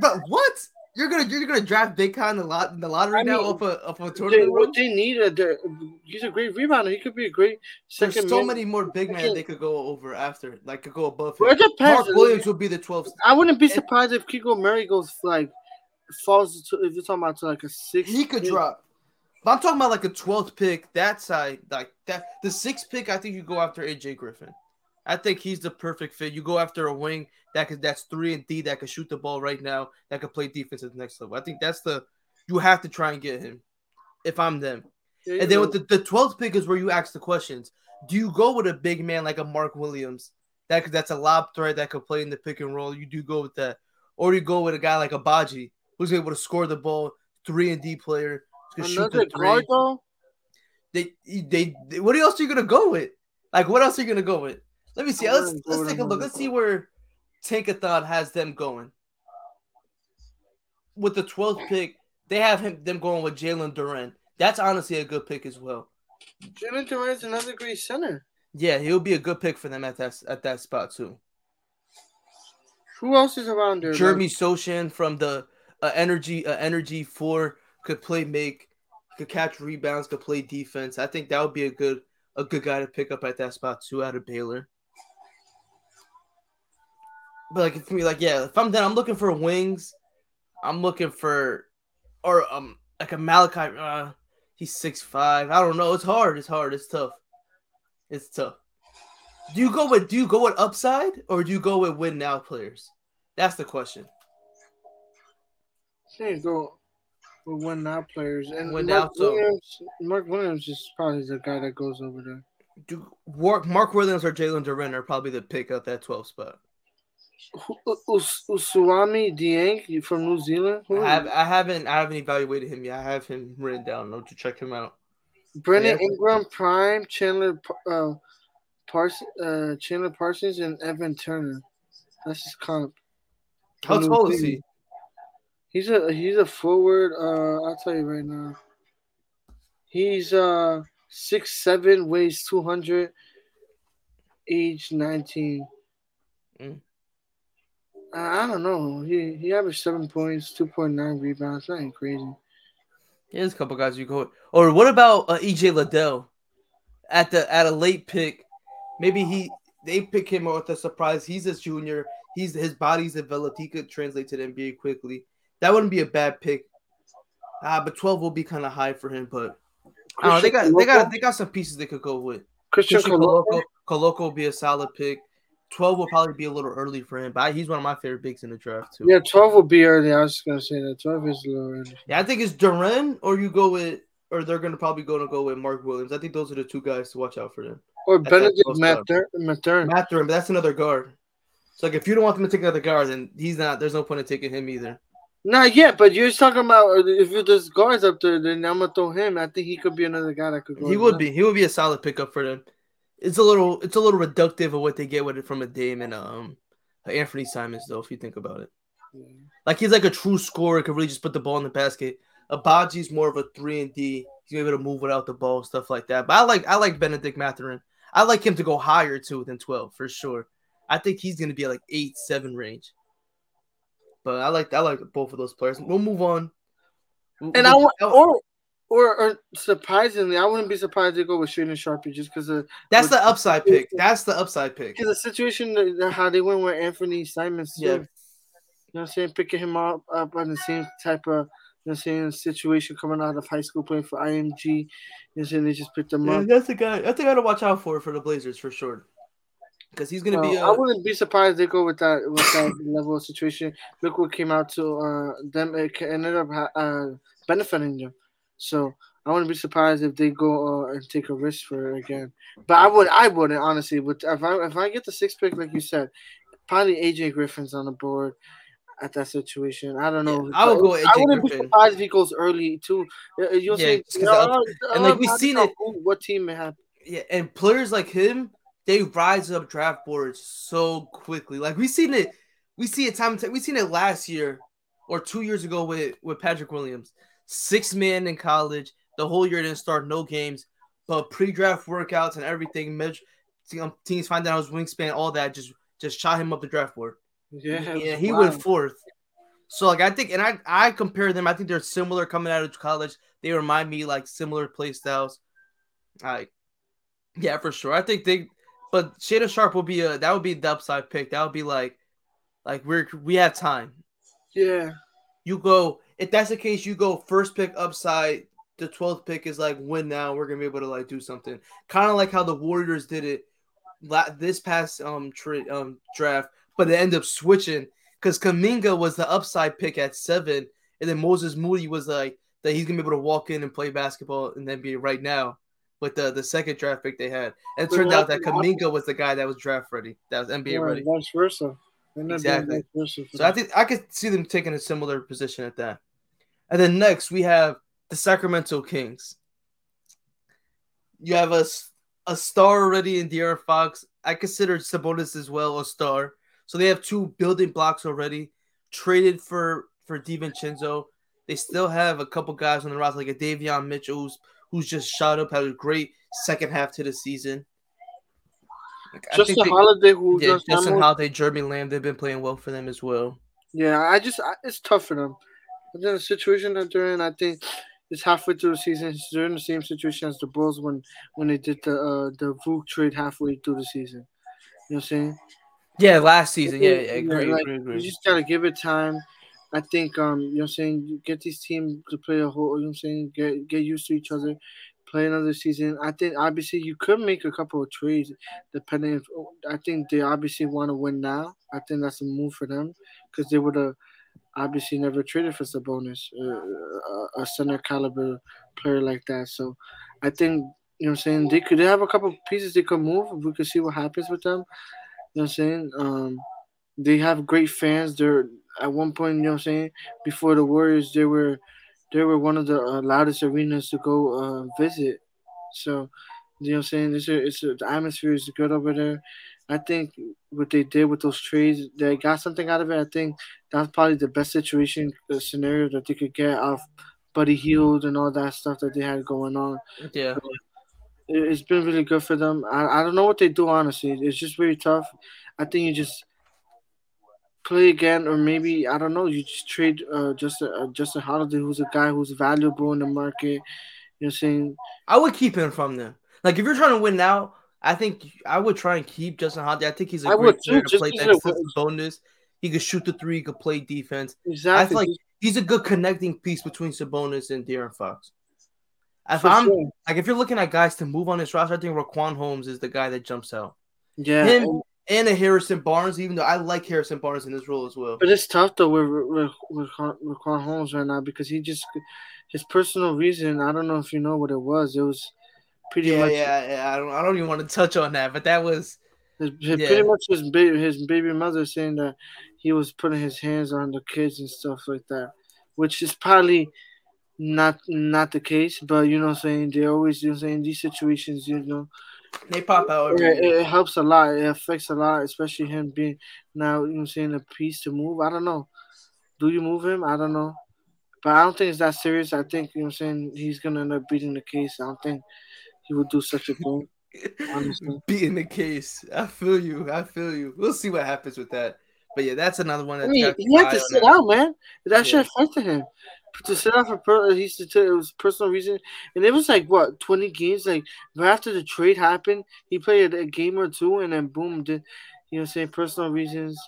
but what? You're gonna you're gonna draft Bacot in the lot in the lottery I now mean, off a off a They, tournament. what they need, they're- he's a great rebounder. He could be a great There's so man. many more big men they could go over after, like could go above him. Mark Williams would be the 12th. I wouldn't be surprised if Keegan Murray goes like falls to if you're talking about to like a six. He could pick. drop. But I'm talking about like a 12th pick. That side, like that, the sixth pick. I think you go after AJ Griffin. I think he's the perfect fit. You go after a wing that could that's three and D that can shoot the ball right now, that could play defense at the next level. I think that's the you have to try and get him. If I'm them, and then with the, the 12th pick is where you ask the questions. Do you go with a big man like a Mark Williams that could, that's a lob threat that could play in the pick and roll? You do go with that, or you go with a guy like a Baji who's able to score the ball, three and D player, who shoot the three. They, they, they, what else are you gonna go with? Like, what else are you gonna go with? Let me see. Let's let's take a look. Let's see where Tankathon has them going. With the 12th pick, they have him them going with Jalen Duren. That's honestly a good pick as well. Jalen Duren's another great center. Yeah, he'll be a good pick for them at that at that spot too. Who else is around there? Jeremy Sochan from the uh, energy uh, energy four could play make, could catch rebounds, could play defense. I think that would be a good a good guy to pick up at that spot too out of Baylor. But like for me, like yeah, if I'm done, I'm looking for wings. I'm looking for or um like a Malaki. Uh, he's six five. I don't know. It's hard. It's hard. It's tough. It's tough. Do you go with do you go with upside or do you go with win now players? That's the question. You go. With win now players and Win Mark now, Williams. Mark Williams is probably the guy that goes over there. Do Mark, Williams or Jalen Duren are probably the pick at that 12 spot. Who- Us- Ousmane Dieng from New Zealand. Who I have I haven't I haven't evaluated him yet. I have him written down though to check him out. Brandon Yeah. Ingram, Prime, Chandler, uh, Parsons, uh, Chandler Parsons, and Evan Turner. That's his comp. How tall is he? He's a he's a forward. Uh, I'll tell you right now. He's uh six seven, weighs two hundred, age nineteen. Mm. I don't know. He he averaged seven points, two point nine rebounds. That ain't crazy. There's a couple guys you go. Or what about uh, EJ Liddell at the at a late pick? Maybe he they pick him with a surprise. He's a junior. He's his body's developed. He could translate to the NBA quickly. That wouldn't be a bad pick. Ah, but 12 will be kind of high for him. But I don't know, they got they got they got some pieces they could go with. Christian Christian Koloko. Koloko, Koloko will be a solid pick. 12 will probably be a little early for him, but he's one of my favorite picks in the draft too. Yeah, twelve will be early. I was just gonna say that twelve is a little early. Yeah, I think it's Duren or you go with, or they're gonna probably go to go with Mark Williams. I think those are the two guys to watch out for them. Or That's Benedict Mathurin. Matt Duran, but that's another guard. So like if you don't want them to take another guard, then he's not. There's no point in taking him either. Not yet, but you're talking about if there's guards up there, then I'm gonna throw him. I think he could be another guy that could go. He would be. He would be a solid pickup for them. It's a little. It's a little reductive of what they get with it from a Dame and um Anfernee Simons, though. If you think about it, yeah. like he's like a true scorer, could really just put the ball in the basket. Agbaji's more of a three and D. He's able to move without the ball, stuff like that. But I like I like Benedict Mathurin. I like him to go higher too than twelve for sure. I think he's gonna be like eight, seven range. But I like I like both of those players. We'll move on. And we'll, I want or, or or surprisingly, I wouldn't be surprised to go with Shaedon Sharpe just because of that's the upside pick. That's the upside pick. Because the situation how they went with Anfernee Simons. Yeah. You know what I'm saying? Picking him up up on the same type of you know saying situation coming out of high school playing for IMG. You know saying? They just picked him yeah, up. That's the guy. I think I gotta watch out for for the Blazers for sure because he's gonna be. A... I wouldn't be surprised they go with that with that level of situation. Look what came out to uh, them. It ended up uh, benefiting them. So I wouldn't be surprised if they go uh, and take a risk for it again. But I would. I wouldn't honestly. But if I if I get the six pick, like you said, probably AJ Griffin's on the board at that situation. I don't know. Yeah, I would go. AJ I wouldn't Griffin. be surprised if he goes early too. You'll yeah, say, and like we've seen it. What team it had? Yeah, and players like him they rise up draft boards so quickly. Like we've seen it, we see it time. and time. We seen it last year or two years ago with with Patrick Williams, six man in college. The whole year didn't start, no games, but pre-draft workouts and everything. Mitch, um, teams find out his wingspan, all that, just just shot him up the draft board. Yeah, yeah, he wow. went fourth. So like I think, and I I compare them. I think they're similar coming out of college. They remind me like similar play styles. Like, yeah, for sure. I think they but Shaedon Sharpe would be a that would be the upside pick. That would be like, like we're we have time. Yeah. You go if that's the case. You go first pick upside. The twelfth pick is like win now. We're gonna be able to like do something. Kind of like how the Warriors did it this past um tra- um draft, but they end up switching because Kuminga was the upside pick at seven, and then Moses Moody was like that he's gonna be able to walk in and play basketball in the NBA right now with the, the second draft pick they had. And it turned out that Kuminga was the guy that was draft ready, that was NBA ready. Vice versa. Exactly. Versa so I think I could see them taking a similar position at that. And then next we have the Sacramento Kings. You have a, a star already in De'Aaron Fox. I consider Sabonis as well a star. So they have two building blocks already. Traded for for DiVincenzo. They still have a couple guys on the roster like a Davion Mitchell who's who's just shot up, had a great second half to the season. Like, Justin they, Holiday, who yeah, Justin Holiday, Jeremy Lamb, they've been playing well for them as well. Yeah, I just I, it's tough for them. The situation that they're in, I think it's halfway through the season. They're in the same situation as the Bulls when when they did the uh, the Vooch trade halfway through the season. You know what I'm saying? Yeah, last season. Yeah, yeah, agree, yeah like, agree, agree. You just gotta give it time. I think um, you know what I'm saying, you get these teams to play a whole you know what I'm saying, get get used to each other, play another season. I think obviously you could make a couple of trades depending if I think they obviously want to win now. I think that's a move for them because they would have obviously never traded for Sabonis, uh, a center caliber player like that. So I think you know what I'm saying they could they have a couple pieces they could move. We could see what happens with them. You know what I'm saying? Um, they have great fans. They're at one point, you know what I'm saying, before the Warriors, they were they were one of the uh, loudest arenas to go uh, visit. So, you know what I'm saying? It's a, it's a, the atmosphere is good over there. I think what they did with those trades, they got something out of it. I think that's probably the best situation the scenario that they could get off Buddy Hield and all that stuff that they had going on. Yeah. So it's been really good for them. I, I don't know what they do honestly. It's just really tough. I think you just play again, or maybe I don't know. You just trade uh, Justin uh, Justin Holiday, who's a guy who's valuable in the market. You know, what I'm saying I would keep him from them. Like if you're trying to win now, I think I would try and keep Justin Holiday. I think he's a I great player to play that bonus. He could shoot the three, he could play defense. Exactly. I feel like he's a good connecting piece between Sabonis and De'Aaron Fox. If For I'm sure. like if you're looking at guys to move on this roster, I think Richaun Holmes is the guy that jumps out. Yeah, him and a Harrison Barnes, even though I like Harrison Barnes in this role as well. But it's tough though with with with, with Quan Holmes right now because he just his personal reason. I don't know if you know what it was. It was pretty yeah, much. Yeah, yeah. I don't. I don't even want to touch on that. But that was His, his, yeah. Pretty much his baby, his baby mother saying that he was putting his hands on the kids and stuff like that, which is probably not not the case. But you know, I'm saying they always, you know, saying these situations, you know, they pop out. It, it, helps a lot. It affects a lot, especially him being now, you know, saying a piece to move. I don't know. Do you move him? I don't know. But I don't think it's that serious. I think, you know I'm saying, he's going to end up beating the case. I don't think he would do such a thing. beating the case. I feel you. I feel you. We'll see what happens with that. But yeah, that's another one. I mean, he had to sit out, man. That yeah. shit affected him. To sit out for per- he used to it was personal reason, and it was like what twenty games. Like right after the trade happened, he played a, a game or two, and then boom, did you know saying personal reasons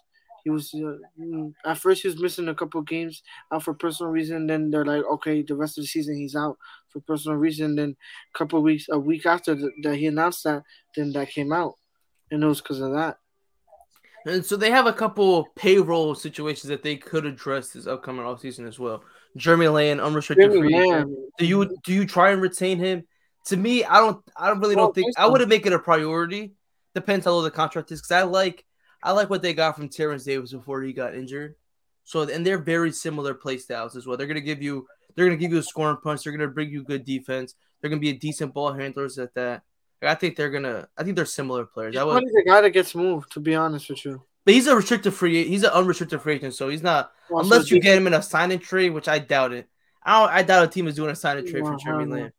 he was uh, mm, at first he was missing a couple games out for personal reason. Then they're like, okay, the rest of the season he's out for personal reason. Then a couple weeks, a week after that he announced that, then that came out, and it was because of that. And so they have a couple payroll situations that they could address this upcoming off season as well. Jeremy Lamb, unrestricted Jeremy free. Do you do you try and retain him? To me, I don't. I don't really don't think. I wouldn't make it a priority. Depends how low the contract is, because I like I like what they got from Terence Davis before he got injured. So and they're very similar play styles as well. They're gonna give you they're gonna give you a scoring punch. They're gonna bring you good defense. They're gonna be a decent ball handlers at that. I think they're gonna. I think they're similar players. He's would, the guy that gets moved. To be honest with you, but he's a restricted free. He's an unrestricted free agent, so he's not well, unless so you get him in a signing trade, which I doubt it. I don't. I doubt a team is doing a signing trade for Jeremy Lamb.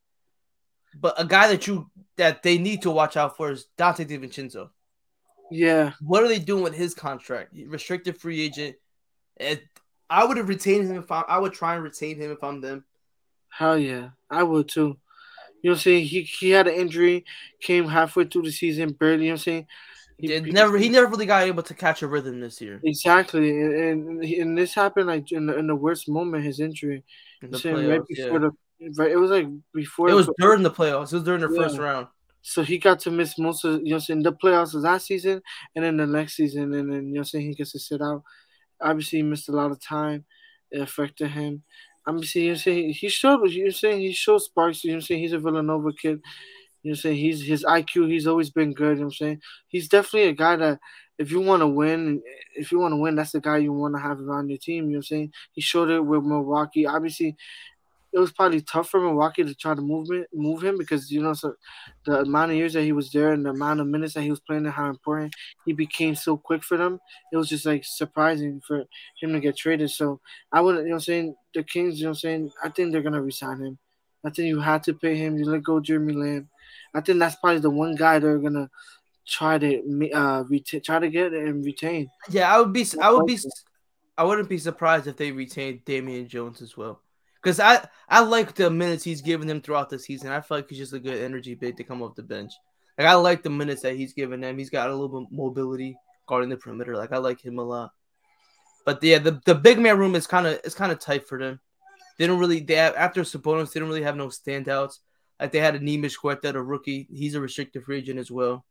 But a guy that you that they need to watch out for is Donte DiVincenzo. Yeah. What are they doing with his contract? Restricted free agent. And I would have retained him if I, I would try and retain him if I'm them. Hell yeah, I would too. You know what I'm saying? He he had an injury, came halfway through the season, barely. You know what I'm saying? He, he never he never really got able to catch a rhythm this year. Exactly, and and, and this happened like in the, in the worst moment, his injury. In the playoffs, right before yeah. the right, it was like before. It was during the playoffs. It was during the yeah. first round. So he got to miss most of you know saying the playoffs of that season and then the next season and then you know saying he gets to sit out. Obviously he missed a lot of time. It affected him. Obviously you saying he showed you saying he showed sparks, you know saying he's a Villanova kid. You know saying he's his IQ, he's always been good, you know I'm saying? He's definitely a guy that if you want to win, if you want to win, that's the guy you want to have around your team. You know what I'm saying? He showed it with Milwaukee. Obviously, it was probably tough for Milwaukee to try to move him, move him because you know so the amount of years that he was there and the amount of minutes that he was playing and how important he became so quick for them. It was just like surprising for him to get traded. So I wouldn't, you know, I'm saying the Kings, you know, I'm saying I think they're gonna resign him. I think you had to pay him. You let go Jeremy Lamb. I think that's probably the one guy they're gonna try to uh try to get and retain. Yeah, I would be. I would be. I wouldn't be surprised if they retained Damian Jones as well. Because I, I like the minutes he's given them throughout the season. I feel like he's just a good energy big to come off the bench. Like I like the minutes that he's given them. He's got a little bit mobility guarding the perimeter. Like I like him a lot. But yeah, the, the big man room is kind of it's kind of tight for them. They don't really they have, after Sabonis they don't really have no standouts. Like they had a Neemias Queta, a rookie. He's a restricted free agent as well.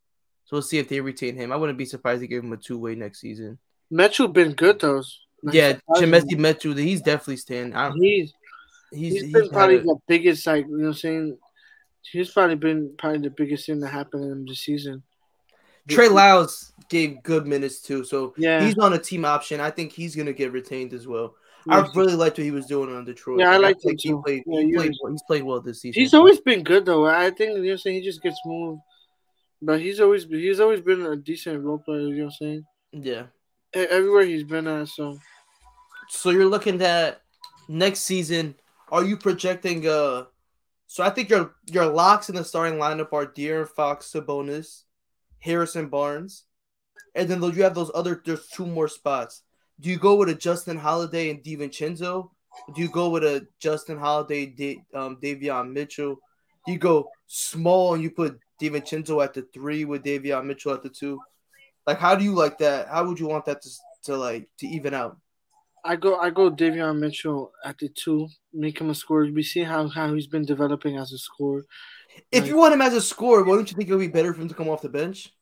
So we'll see if they retain him. I wouldn't be surprised to give him a two way next season. Metu been good though. Yeah, Chimezie Metu, he's definitely staying. He's he's, he's been he's probably the biggest, like you know, what I'm saying he's probably been probably the biggest thing that happened in this season. Trey Lyles gave good minutes too, so yeah, he's on a team option. I think he's gonna get retained as well. I really liked what he was doing on Detroit. Yeah, I like him he played. Yeah, he played well. He's played well this season. He's always been good though. I think you know, saying he just gets moved, but he's always he's always been a decent role player. You know what I'm saying? Yeah. Everywhere he's been at, so. So you're looking at next season are you projecting uh so I think your your locks in the starting lineup are De'Aaron Fox, Sabonis, Harrison Barnes, and then you have those other there's two more spots. Do you go with a Justin Holiday and DiVincenzo? Do you go with a Justin Holiday, D, um, Davion Mitchell? Do you go small and you put DiVincenzo at the three with Davion Mitchell at the two? Like, how do you like that? How would you want that to, to like to even out? I go I go Davion Mitchell at the two, make him a scorer. We see how, how he's been developing as a scorer. If like, you want him as a scorer, why don't you think it would be better for him to come off the bench?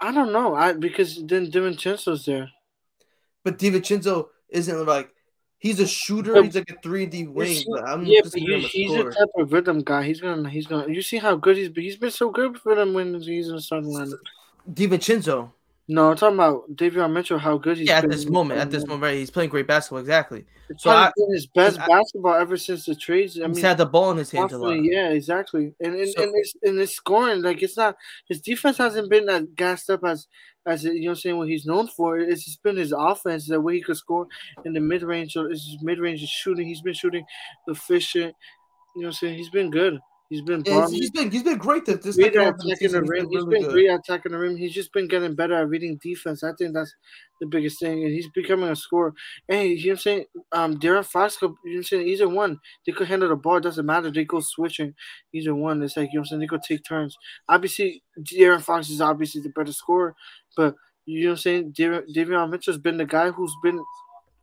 I don't know. I because then DiVincenzo's there. But DiVincenzo isn't like he's a shooter. But, he's like a three D wing. I'm yeah, but he, he's a type of rhythm guy. He's gonna he's gonna. You see how good he's been. He's been so good for them when he's in the starting lineup. DiVincenzo. No, I'm talking about Davion Mitchell. How good he's Yeah, at this moment, at this moment, right? He's playing great basketball. Exactly. It's So I- been his best I- basketball ever since the trades. I He's mean, had the ball in his hands a lot. Yeah, exactly. And and, So- and it's and it's scoring like it's not his defense hasn't been as gassed up as as you know what I'm saying what he's known for. It's just been his offense the way he could score in the mid range or his mid range shooting. He's been shooting efficient. You know what I'm saying? He's been good. He's been he's- he's been he's been great this, this Great at the attacking the He's rim. been He's really been great at attacking the rim. He's just been getting better at reading defense. I think that's the biggest thing. And he's becoming a scorer. And you know what I'm saying? Um De'Aaron Fox could you know what I'm saying either one. They could handle the ball, it doesn't matter. They go switching. Either one. It's like you know what I'm saying, they could take turns. Obviously De'Aaron Fox is obviously the better scorer, but you know what I'm saying? Davion Davion Mitchell's been the guy who's been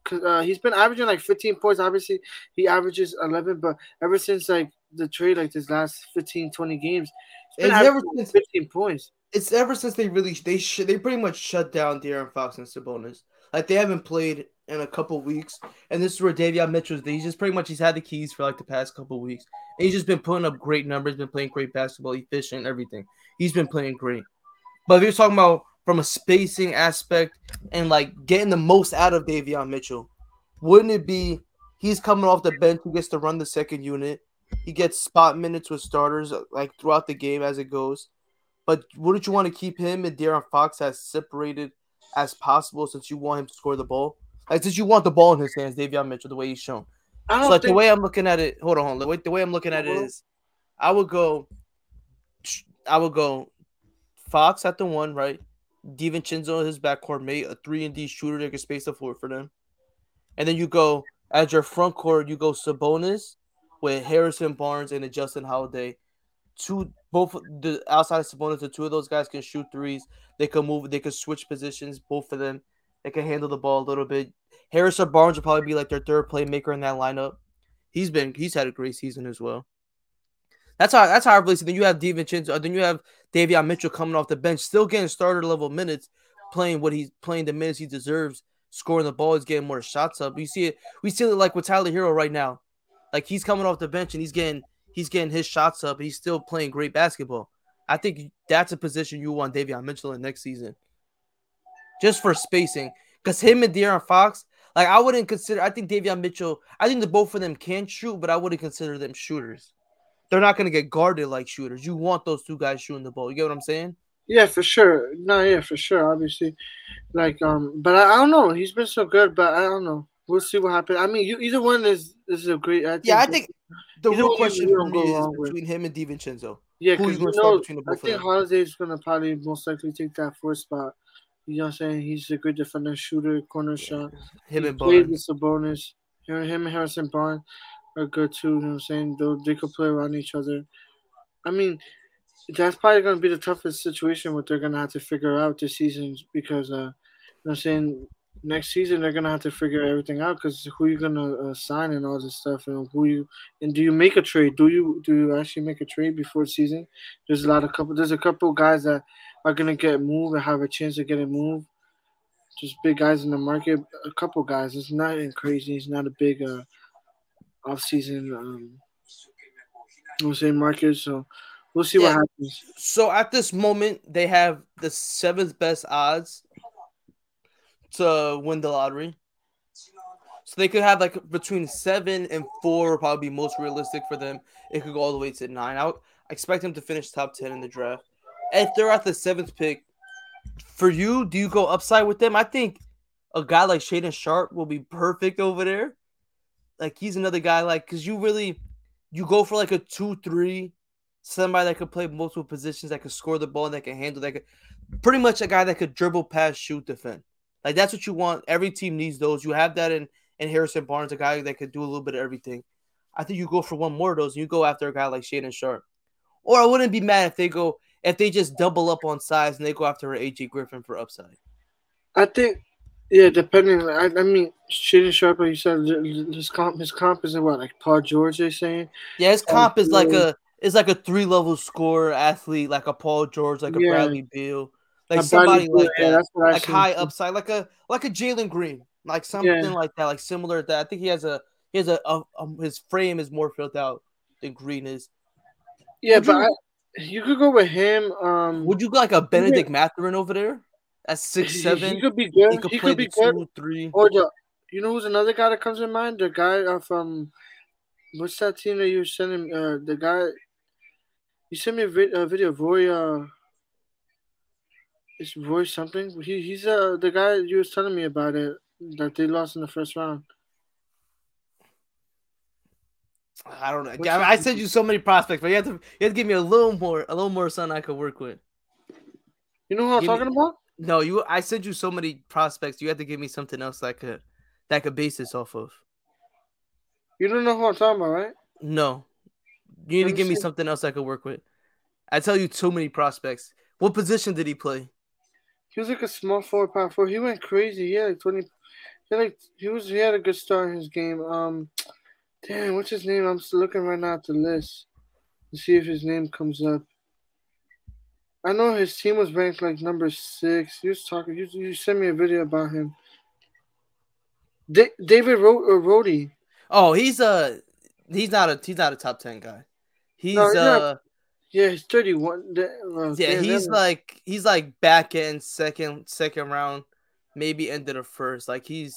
Cause uh, he's been averaging like 15 points. Obviously, he averages 11, but ever since like the trade, like this last 15, 20 games, It's ever since 15 points. it's ever since they really they sh- they pretty much shut down De'Aaron Fox and Sabonis. Like they haven't played in a couple weeks, and this is where Davion Mitchell's. He's just pretty much he's had the keys for like the past couple weeks. And he's just been putting up great numbers, been playing great basketball, efficient, everything. He's been playing great. But if you're talking about from a spacing aspect and like getting the most out of Davion Mitchell, wouldn't it be he's coming off the bench, who gets to run the second unit, he gets spot minutes with starters like throughout the game as it goes. But wouldn't you want to keep him and De'Aaron Fox as separated as possible since you want him to score the ball? Like since you want the ball in his hands, Davion Mitchell, the way he's shown. I So don't like the way I'm looking at it, hold on, hold on. The way, I'm looking at it Uh-huh. I would go, I would go, Fox at the one, right? DiVincenzo his backcourt mate, a three and D shooter that can space the floor for them, and then you go as your front court, you go Sabonis with Harrison Barnes and Justin Holiday. Two both the outside of Sabonis, the two of those guys can shoot threes. They can move, they can switch positions, both of them. They can handle the ball a little bit. Harrison Barnes will probably be like their third playmaker in that lineup. He's been he's had a great season as well. That's how that's how I believe it. Then you have DiVincenzo, then you have Davion Mitchell coming off the bench, still getting starter level minutes, playing what he's playing the minutes he deserves, scoring the ball, he's getting more shots up. You see it, we see it like with Tyler Herro right now. Like he's coming off the bench and he's getting he's getting his shots up, he's still playing great basketball. I think that's a position you want Davion Mitchell in next season. Just for spacing. Because him and De'Aaron Fox, like I wouldn't consider I think Davion Mitchell, I think the both of them can shoot, but I wouldn't consider them shooters. They're not gonna get guarded like shooters. You want those two guys shooting the ball. You get what I'm saying? Yeah, for sure. No, yeah, for sure. Obviously, like um, but I, I don't know. He's been so good, but I don't know. We'll see what happens. I mean, you, either one is is a great. I think, Yeah, I think the real question for me is between him and DiVincenzo. yeah, who's because you know, between the I think? Holiday's gonna probably most likely take that fourth spot. You know what I'm saying? He's a good defender, shooter, corner shot. Him he and Barnes. with Sabonis. Him him and Harrison Barnes are good too. You know what I'm saying? They they could play around each other. I mean, that's probably going to be the toughest situation what they're going to have to figure out this season because, uh, you know what I'm saying? Next season they're gonna have to figure everything out because who you gonna uh, sign and all this stuff and who you and do you make a trade? Do you do you actually make a trade before season? There's a lot of couple. There's a couple guys that are gonna get moved and have a chance of getting moved. Just big guys in the market. A couple guys. It's nothing crazy. It's not a big uh, off season. Um, we'll say market. So we'll see Yeah. what happens. So at this moment, they have the seventh best odds to win the lottery. So they could have like between seven and four, probably be most realistic for them. It could go all the way to nine. I expect them to finish top ten in the draft. If they're at the seventh pick, for you, do you go upside with them? I think a guy like Shaedon Sharpe will be perfect over there. Like he's another guy, like because you really you go for like a two three, somebody that could play multiple positions, that could score the ball, that can handle, that could pretty much a guy that could dribble, pass, shoot, defend. Like that's what you want. Every team needs those. You have that in in Harrison Barnes, a guy that could do a little bit of everything. I think you go for one more of those, and you go after a guy like Shaedon Sharpe. Or I wouldn't be mad if they go if they just double up on size and they go after AJ Griffin for upside. I think, yeah, depending. I, I mean, Shaedon Sharpe, like you said, his comp, his comp is in what, like Paul George, they saying? Yeah, his comp is like yeah. a is like a three level scorer athlete, like a Paul George, like a Yeah. Bradley Beal, like Uh, somebody like Beal, that, that's what I like high upside, like a like a Jalen Green, like something Yeah. like that, like similar to that. I think he has a he has a, a um, his frame is more filled out than Green is. Yeah, Would but you- You could go with him. Um, Would you go like a Benedict Mathurin over there? At six seven, he could be good. he could He could be good. two, three. Or the, you know who's another guy that comes to mind? The guy from what's that team that you were sending? Uh, the guy you sent me a, vid- a video. Roy, uh, it's Roy something. He he's uh the guy you was telling me about it that they lost in the first round. I don't know. What's I, I sent you so many prospects, but you have to you have to give me a little more, a little more something I could work with. You know who I'm Give me- talking about? No, you. I sent you so many prospects. You have to give me something else that could that could base this off of. You don't know who I'm talking about, right? No, you need Let to give me see. something else I could work with. I tell you, too many prospects. What position did he play? He was like a small forward, power forward. He went crazy. He had like twenty. He like he was he had a good start in his game. Um, damn, what's his name? I'm looking right now at the list to see if his name comes up. I know his team was ranked like number six. He was talking. You, you sent me a video about him. Da- David Ro- uh, Roddy. Oh, he's a he's not a he's not a top ten guy. He's No, he's not- uh Yeah, he's 31. Da- well, yeah he's like he's like back in second second round, maybe end of the first. Like he's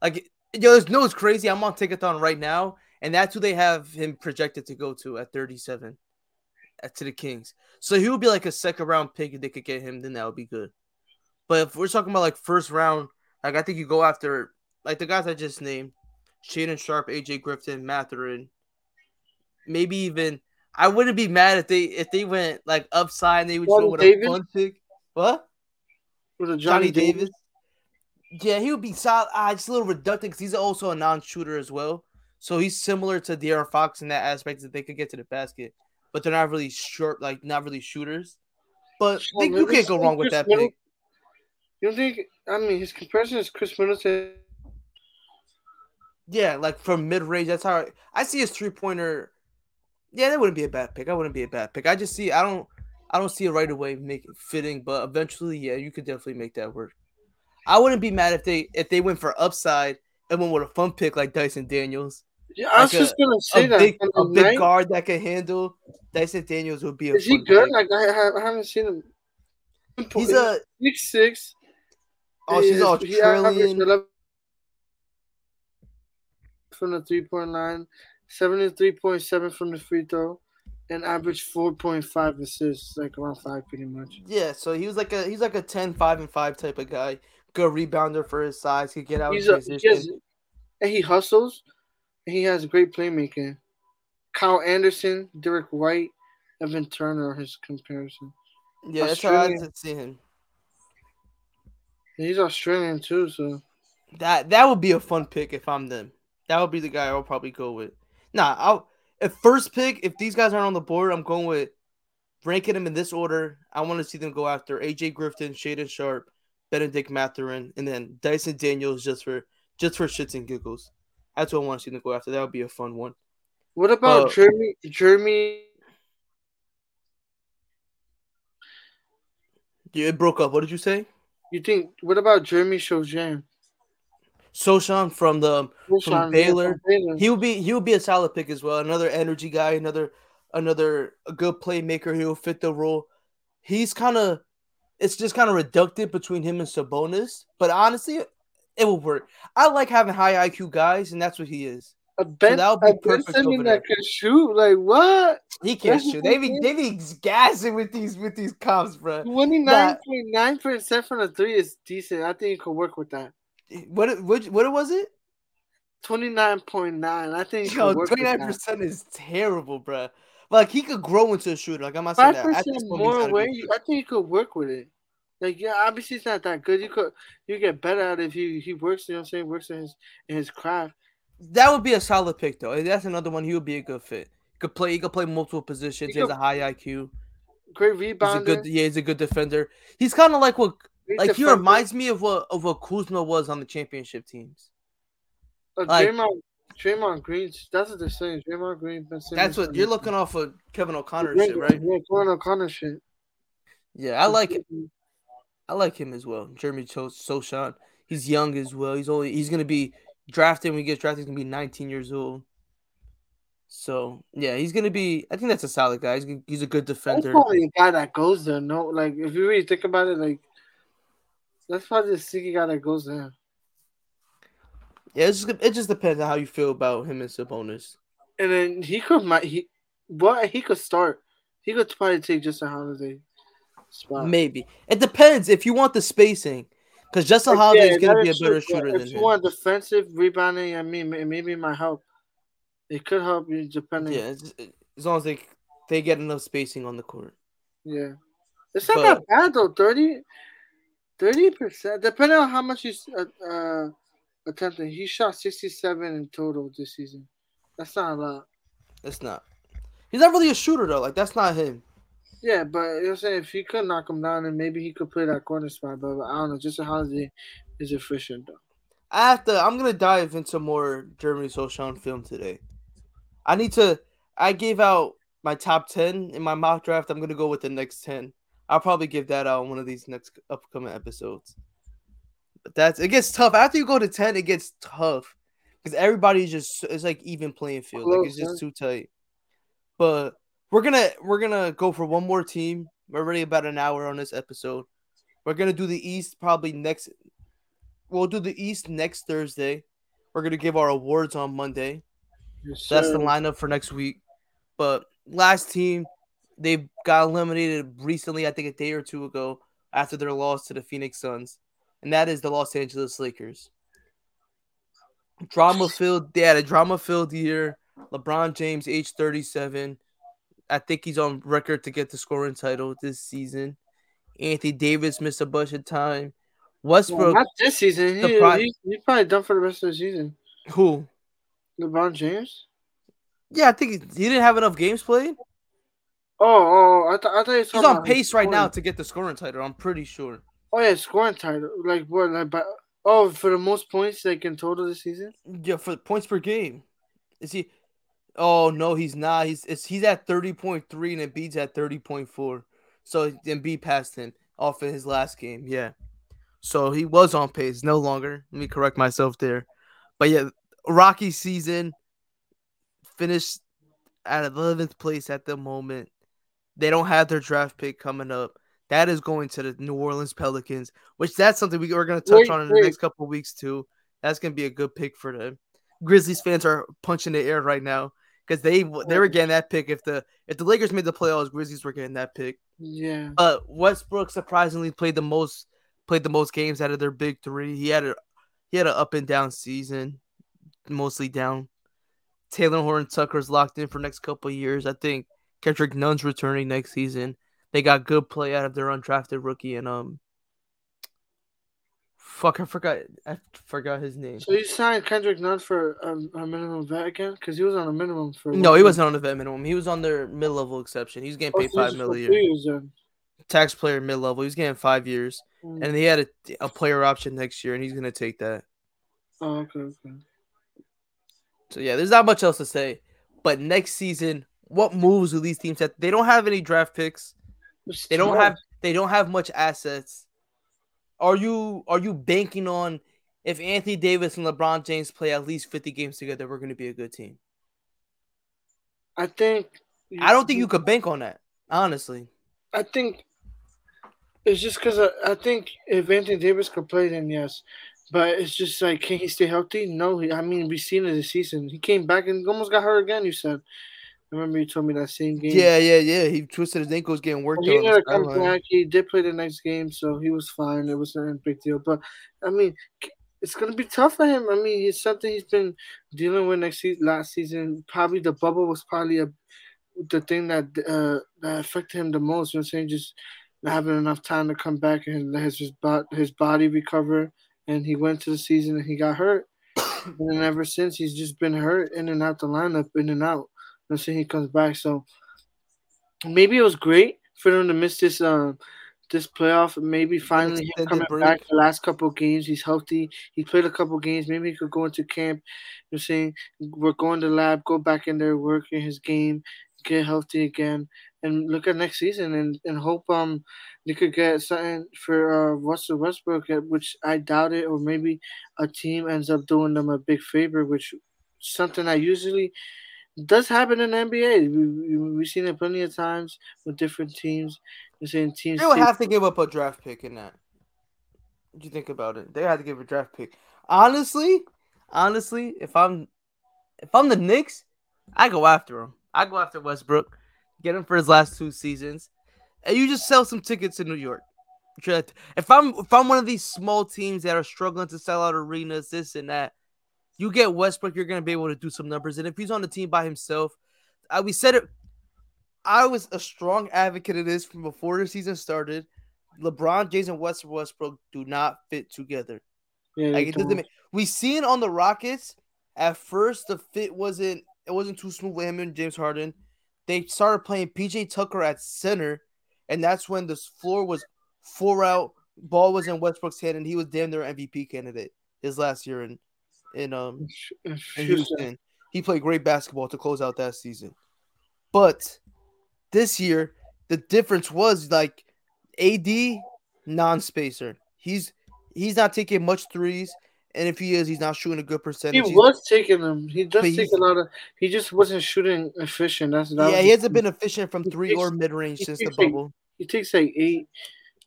like yo, there's no it's crazy. I'm on Tankathon right now, and that's who they have him projected to go to at 37, at, to the Kings. So he would be like a second round pick if they could get him. Then that would be good. But if we're talking about like first round, like I think you go after like the guys I just named, Shaedon Sharpe, AJ Griffin, Mathurin, maybe even. I wouldn't be mad if they if they went like upside and they would go with Davis? a fun pick. What? was it Johnny, Davis. Yeah, he would be solid. Ah, just a little reductive because he's also a non-shooter as well. So he's similar to De'Aaron Fox in that aspect that they could get to the basket, but they're not really short, like not really shooters. But they, you can't go wrong with Chris that Middleton- pick. You don't think? I mean, his comparison is Khris Middleton. Yeah, like from mid range. That's how I, I see his three pointer. Yeah, that wouldn't be a bad pick. I wouldn't be a bad pick. I just see I don't I don't see it right away make it fitting, but eventually, yeah, you could definitely make that work. I wouldn't be mad if they if they went for upside and went with a fun pick like Dyson Daniels. Yeah, I was a- just gonna say a that. big, a the big night. guard that can handle Dyson Daniels would be a Is he good? pick. Like I, I haven't seen him. He's a six six. oh, she's He- all trillion. from the three point line, seventy three point seven from the free throw, and averaged four point five assists, like around five, pretty much. Yeah, so he was like a he's like a 10, 5, and five type of guy. Good rebounder for his size. He get out He's a, he has, and he hustles. And he has great playmaking. Kyle Anderson, Derrick White, Evan Turner are his comparison. yeah, that's how I Australian. see him. He's Australian too, so That that would be a fun pick if I'm them. That would be the guy I'll probably go with. Nah, I'll if first pick, if these guys aren't on the board, I'm going with ranking them in this order. I want to see them go after AJ Griffin, Shaedon Sharpe, Benedict Mathurin, and then Dyson Daniels just for just for shits and giggles. That's what I want to see them go after. That would be a fun one. What about Uh, Jeremy? Jeremy? Yeah, it broke up. What did you say? You think? What about Jeremy Sochan? Sochan from the Wilson, Baylor. Yeah, from Baylor. he would be he would be a solid pick as well. Another energy guy, another another a good playmaker. He'll fit the role. He's kind of it's just kind of reductive between him and Sabonis, but honestly, it will work. I like having high IQ guys, and that's what he is. a Ben, that would be a Ben perfect Simmons there. that can shoot. Like what? He can't That's shoot. They be they be gassing with these with these comps, bro. Twenty nine point nine percent from the three is decent. I think you could work with that. What what what was it? Twenty nine point nine. I think Yo, could work with twenty nine percent is terrible, bro. Like he could grow into a shooter. Like I'm not saying Five that. At percent this moment, he's more not a away. good you- shooter. I think you could work with it. Like yeah, obviously it's not that good. You could you get better at it if he he works. You know what I'm saying? Works in his in his craft. That would be a solid pick, though. That's another one. He would be a good fit. He could play. He could play multiple positions. He He has a high IQ. Great He's a rebounder. good. Yeah, he's a good defender. He's kind of like what, like he reminds me of what of what Kuzma was on the championship teams. Uh, like- Draymond, Draymond Green. That's what they're saying. Draymond Green. Ben That's what you're looking off of Kevin O'Connor shit, right? Yeah, Kevin O'Connor shit. Yeah, I like it. I like him as well. Jeremy Cho- Sochan. He's young as well. He's only he's gonna be drafted when he gets drafted. He's gonna be 19 years old. So yeah, he's gonna be. I think that's a solid guy. He's, he's a good That's defender. probably a guy that goes there. No, like if you really think about it, like that's probably the sneaky guy that goes there. Yeah, it's just, it just depends on how you feel about him and Sabonis. And then he could might he what he could start. He could probably take Justin Holiday spot. Maybe it depends if you want the spacing, because Justin Holiday yeah, is gonna that be a better true, but shooter If than you him. want defensive rebounding, I mean, may- maybe it might help. It could help you depending. Yeah, as long as they they get enough spacing on the court. Yeah, it's not But- that bad though. 30 percent, depending on how much he's uh, uh, attempting. He shot sixty-seven in total this season. That's not a lot. That's not. He's not really a shooter though. Like that's not him. Yeah, but you know what I'm saying if he could knock him down, then maybe he could play that corner spot. But I don't know. Justin Holiday is efficient though. I have to. I'm gonna dive into more Jeremy Sochan film today. I need to. I gave out my top ten in my mock draft. I'm gonna go with the next ten. I'll probably give that out on one of these next upcoming episodes. But that's it gets tough after you go to ten. It gets tough because everybody's just it's like even playing field. Like it's just too tight. But we're gonna we're gonna go for one more team. We're already about an hour on this episode. We're gonna do the East probably next. We'll do the East next Thursday. We're gonna give our awards on Monday. Yes, That's the lineup for next week. But last team, they got eliminated recently, I think a day or two ago, after their loss to the Phoenix Suns, and that is the Los Angeles Lakers. Drama filled, they had a drama filled year. LeBron James, age 37. I think he's on record to get the scoring title this season. Anthony Davis missed a bunch of time. Well, Westbrook, not this season. He, pri- he, he's probably done for the rest of the season. who? LeBron James. Yeah, I think he, he didn't have enough games played. Oh, oh, I, th- I thought He's on pace right now to get the scoring title. I'm pretty sure. Oh yeah, scoring title. Like what? Like by, oh, for the most points like in total this season. Yeah, for points per game. Is he? Oh no, he's not. He's it's, he's at thirty point three and Embiid's at thirty point four. So Embiid passed him off in his last game. Yeah, so he was on pace. No longer. Let me correct myself there. But yeah, Rocky season finished at eleventh place at the moment. They don't have their draft pick coming up. That is going to the New Orleans Pelicans, which that's something we, we're going to touch Wait, on in the next couple of weeks too. That's going to be a good pick for them. Grizzlies fans are punching the air right now because they they were getting that pick if the if the Lakers made the playoffs, Grizzlies were getting that pick. Yeah. But Westbrook surprisingly played the most played the most games out of their big three. He had a he had an up and down season, mostly down. Talen Horton-Tucker's locked in for next couple of years. I think Kendrick Nunn's returning next season. They got good play out of their undrafted rookie and um. Fuck, I forgot. I forgot his name. So you signed Kendrick Nunn for um, a minimum vet again? Because he was on a minimum for. No, he year. wasn't on a vet minimum. He was on their mid level exception. He was getting paid oh, five million. five this is mil for a years then. Taxpayer mid level. He was getting five years, Mm. and he had a, a player option next year, and he's gonna take that. Oh, okay, okay. So yeah, there's not much else to say. But next season, what moves do these teams have? They don't have any draft picks. They don't have they don't have much assets. Are you are you banking on if Anthony Davis and LeBron James play at least 50 games together, we're gonna be a good team? I think. I don't think you could bank on that, honestly. I think it's just because I, I think if Anthony Davis could play, then yes. But it's just like, can he stay healthy? No. He, I mean, we've seen it this season. He came back and almost got hurt again. You said. Remember you told me that same game. Yeah, yeah, yeah. He twisted his ankles getting worked Well, he on. come back. He did play the next game, so he was fine. It wasn't a big deal. But I mean, it's gonna be tough for him. I mean, it's something he's been dealing with next season. Last season, probably the bubble was probably a the thing that uh, that affected him the most. You know what I'm saying? Just not having enough time to come back and let his his, body recover. And he went to the season and he got hurt. and ever since, he's just been hurt in and out the lineup, in and out. I'm saying he comes back. So maybe it was great for them to miss this um this playoff. Maybe finally coming break. back the last couple of games. He's healthy. He played a couple of games. Maybe he could go into camp. You know, I'm saying we're going to the lab, go back in there, work in his game, get healthy again, and look at next season and, and hope um they could get something for uh Russell Westbrook, uh, which I doubt it, or maybe a team ends up doing them a big favor, which something I usually does happen in the NBA. We, we, have seen it plenty of times with different teams. You're saying teams. They would have to give up a draft pick in that. What do you think about it? They had to give a draft pick. Honestly, honestly, if I'm if I'm the Knicks, I go after him. I go after Westbrook, get him for his last two seasons, and you just sell some tickets in New York. If I'm if I'm one of these small teams that are struggling to sell out arenas, this and that, you get Westbrook, you're gonna be able to do some numbers. And if he's on the team by himself, I, we said it. I was a strong advocate of this from before the season started. LeBron James and Westbrook, Westbrook do not fit together. Yeah, like it doesn't. Make, we seen on the Rockets at first the fit wasn't it wasn't too smooth with him and James Harden. They started playing PJ Tucker at center, and that's when the floor was four out. Ball was in Westbrook's hand, and he was damn near MVP candidate his last year in in um in Houston. He played great basketball to close out that season. But this year, the difference was like AD non-spacer. He's he's not taking much threes, and if he is, he's not shooting a good percentage. He was taking them. He does take a lot of. He just wasn't shooting efficient. That's not. yeah. He hasn't been efficient from three takes, or mid range since the bubble. He takes like eight,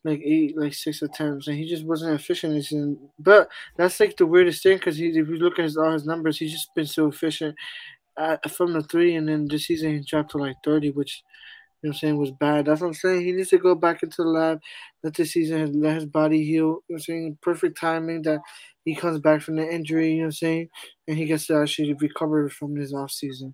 like eight, like six attempts, and he just wasn't efficient. But that's like the weirdest thing because if you look at his, all his numbers, he's just been so efficient at, from the three, and then this season he dropped to like thirty, which you know I'm saying, was bad. That's what I'm saying. He needs to go back into the lab, let the season, let his body heal. You know I'm saying? Perfect timing that he comes back from the injury, you know what I'm saying? And he gets to actually recover from his off season.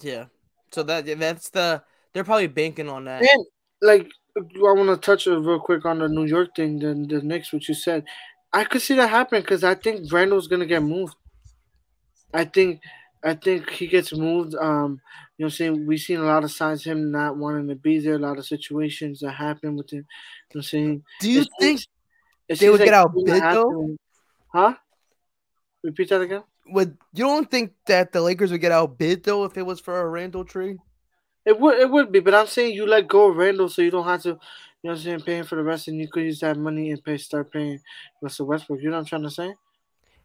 Yeah. So that that's the they're probably banking on that. And like I want to touch real quick on the New York thing, then the Knicks, what you said. I could see that happen because I think Randle's gonna get moved. I think I think he gets moved. Um, you know, I'm saying we've seen a lot of signs him not wanting to be there. A lot of situations that happen with him. You know, I'm saying. Do you think they would like get outbid though? Huh? Repeat that again. Would you don't think that the Lakers would get outbid though if it was for a Randle trade? It would. It would be, but I'm saying you let go of Randle so you don't have to. You know, what I'm saying paying for the rest, and you could use that money and pay start paying Russell Westbrook. You know what I'm trying to say?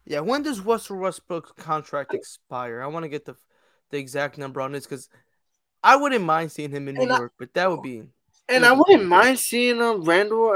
Yeah, when does Russell Westbrook's contract expire? I want to get the the exact number on this because I wouldn't mind seeing him in New and York, I, but that would be. And I wouldn't mind seeing um, Randle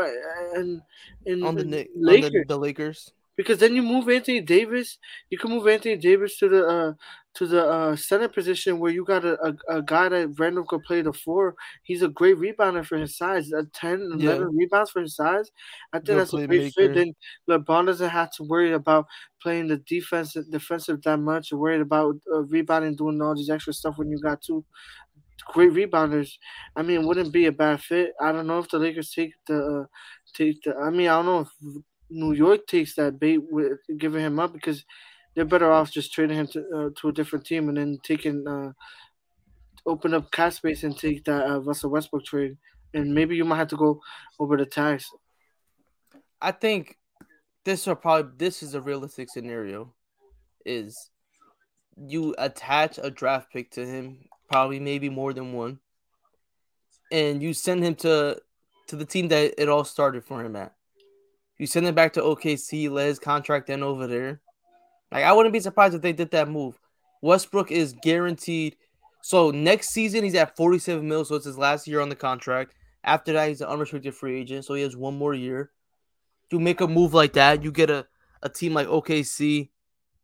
and, and on the, Lakers. On the, the Lakers because then you move Anthony Davis. You can move Anthony Davis to the uh, to the uh, center position where you got a, a, a, guy that Randle could play the four. He's a great rebounder for his size. A 10, 11 yeah. rebounds for his size. I think that's a great fit. Then LeBron doesn't have to worry about playing the defensive defensive that much. Or worried about uh, rebounding, doing all these extra stuff when you got two great rebounders. I mean, it wouldn't be a bad fit. I don't know if the Lakers take the uh, take the. I mean, I don't know if New York takes that bait with giving him up because they're better off just trading him to uh, to a different team and then taking uh, open up cap space and take that uh, Russell Westbrook trade. And maybe you might have to go over the tax. I think this are probably this is a realistic scenario. Is you attach a draft pick to him, probably maybe more than one, and you send him to to the team that it all started for him at. You send him back to OKC, let his contract end over there. Like I wouldn't be surprised if they did that move. Westbrook is guaranteed. So next season he's at 47 mil, so it's his last year on the contract. After that, he's an unrestricted free agent, so he has one more year. You make a move like that, you get a, a team like OKC.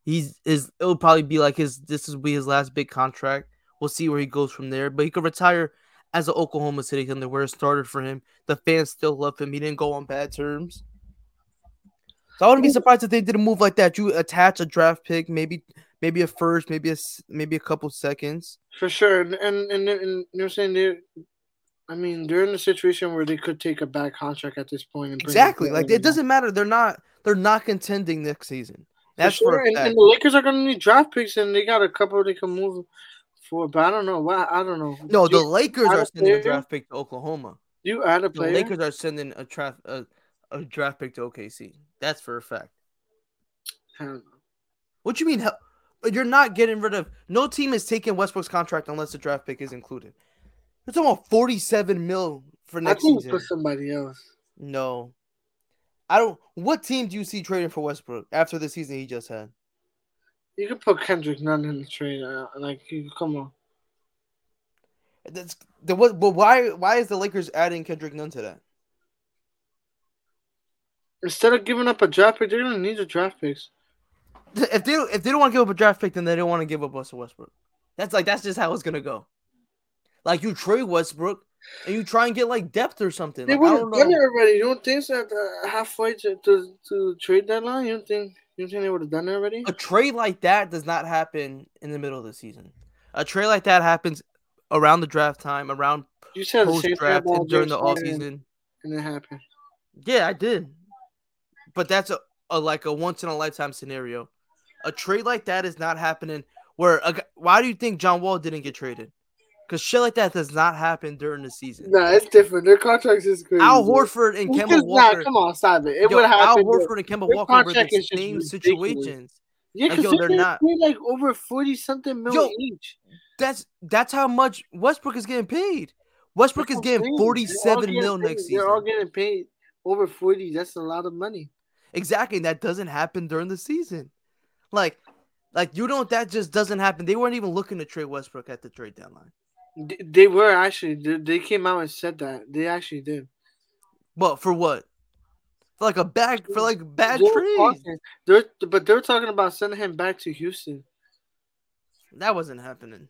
He's his it'll probably be like his this will be his last big contract. We'll see where he goes from there. But he could retire as an Oklahoma City Thunder where it started for him. The fans still love him. He didn't go on bad terms. So I wouldn't be surprised if they did a move like that. You attach a draft pick, maybe maybe a first, maybe a maybe a couple seconds. For sure, and and, and, and you're saying they I mean, they're in a situation where they could take a bad contract at this point. exactly, like it doesn't matter. They're not they're not contending next season. That's for, sure. and, and, the Lakers are going to need draft picks, and they got a couple they can move for. But I don't know. Why? I don't know. No, the Lakers are sending a draft pick to Oklahoma. You add a player. The Lakers are sending a draft a, a draft pick to OKC. That's for a fact. What do you mean? You're not getting rid of. No team is taking Westbrook's contract unless the draft pick is included. It's almost 47 mil for next I think season. For somebody else. No, I don't. What team do you see trading for Westbrook after the season he just had? You could put Kendrick Nunn in the trade. Uh, like, you, come on. That's the what? But why? Why is the Lakers adding Kendrick Nunn to that? Instead of giving up a draft pick, they're gonna need a draft picks. If they if they don't want to give up a draft pick, then they don't want to give up Russell Westbrook. That's like that's just how it's gonna go. Like you trade Westbrook and you try and get like depth or something. They Like, I would have done it already. You don't think so? At the uh, halfway to, to to trade deadline, you don't think you don't think they would have done it already? A trade like that does not happen in the middle of the season. A trade like that happens around the draft time, around You said post draft, and during the off season. and it happened. Yeah, I did. But that's a, a like a once in a lifetime scenario. A trade like that is not happening. Where a, why do you think John Wall didn't get traded? Because shit like that does not happen during the season. Nah, it's different. Their contracts is crazy. Al. Horford and Kemba Walker. come on, stop it. It would Al happen. bro. Horford and Kemba Walker were the contract is just same situations. Yeah, because yo, they're, they're not- like over forty something mil Yo, each. That's that's how much Westbrook is getting paid. Westbrook That's is getting forty seven mil paid- next season. They're all getting paid over forty. That's a lot of money. Exactly, and that doesn't happen during the season. Like, like you know that just doesn't happen. They weren't even looking to trade Westbrook at the trade deadline. They, were actually. They, came out and said that they actually did. But for what? For like a bad for like bad They were trades. talking- They're, but they're talking about sending him back to Houston. That wasn't happening.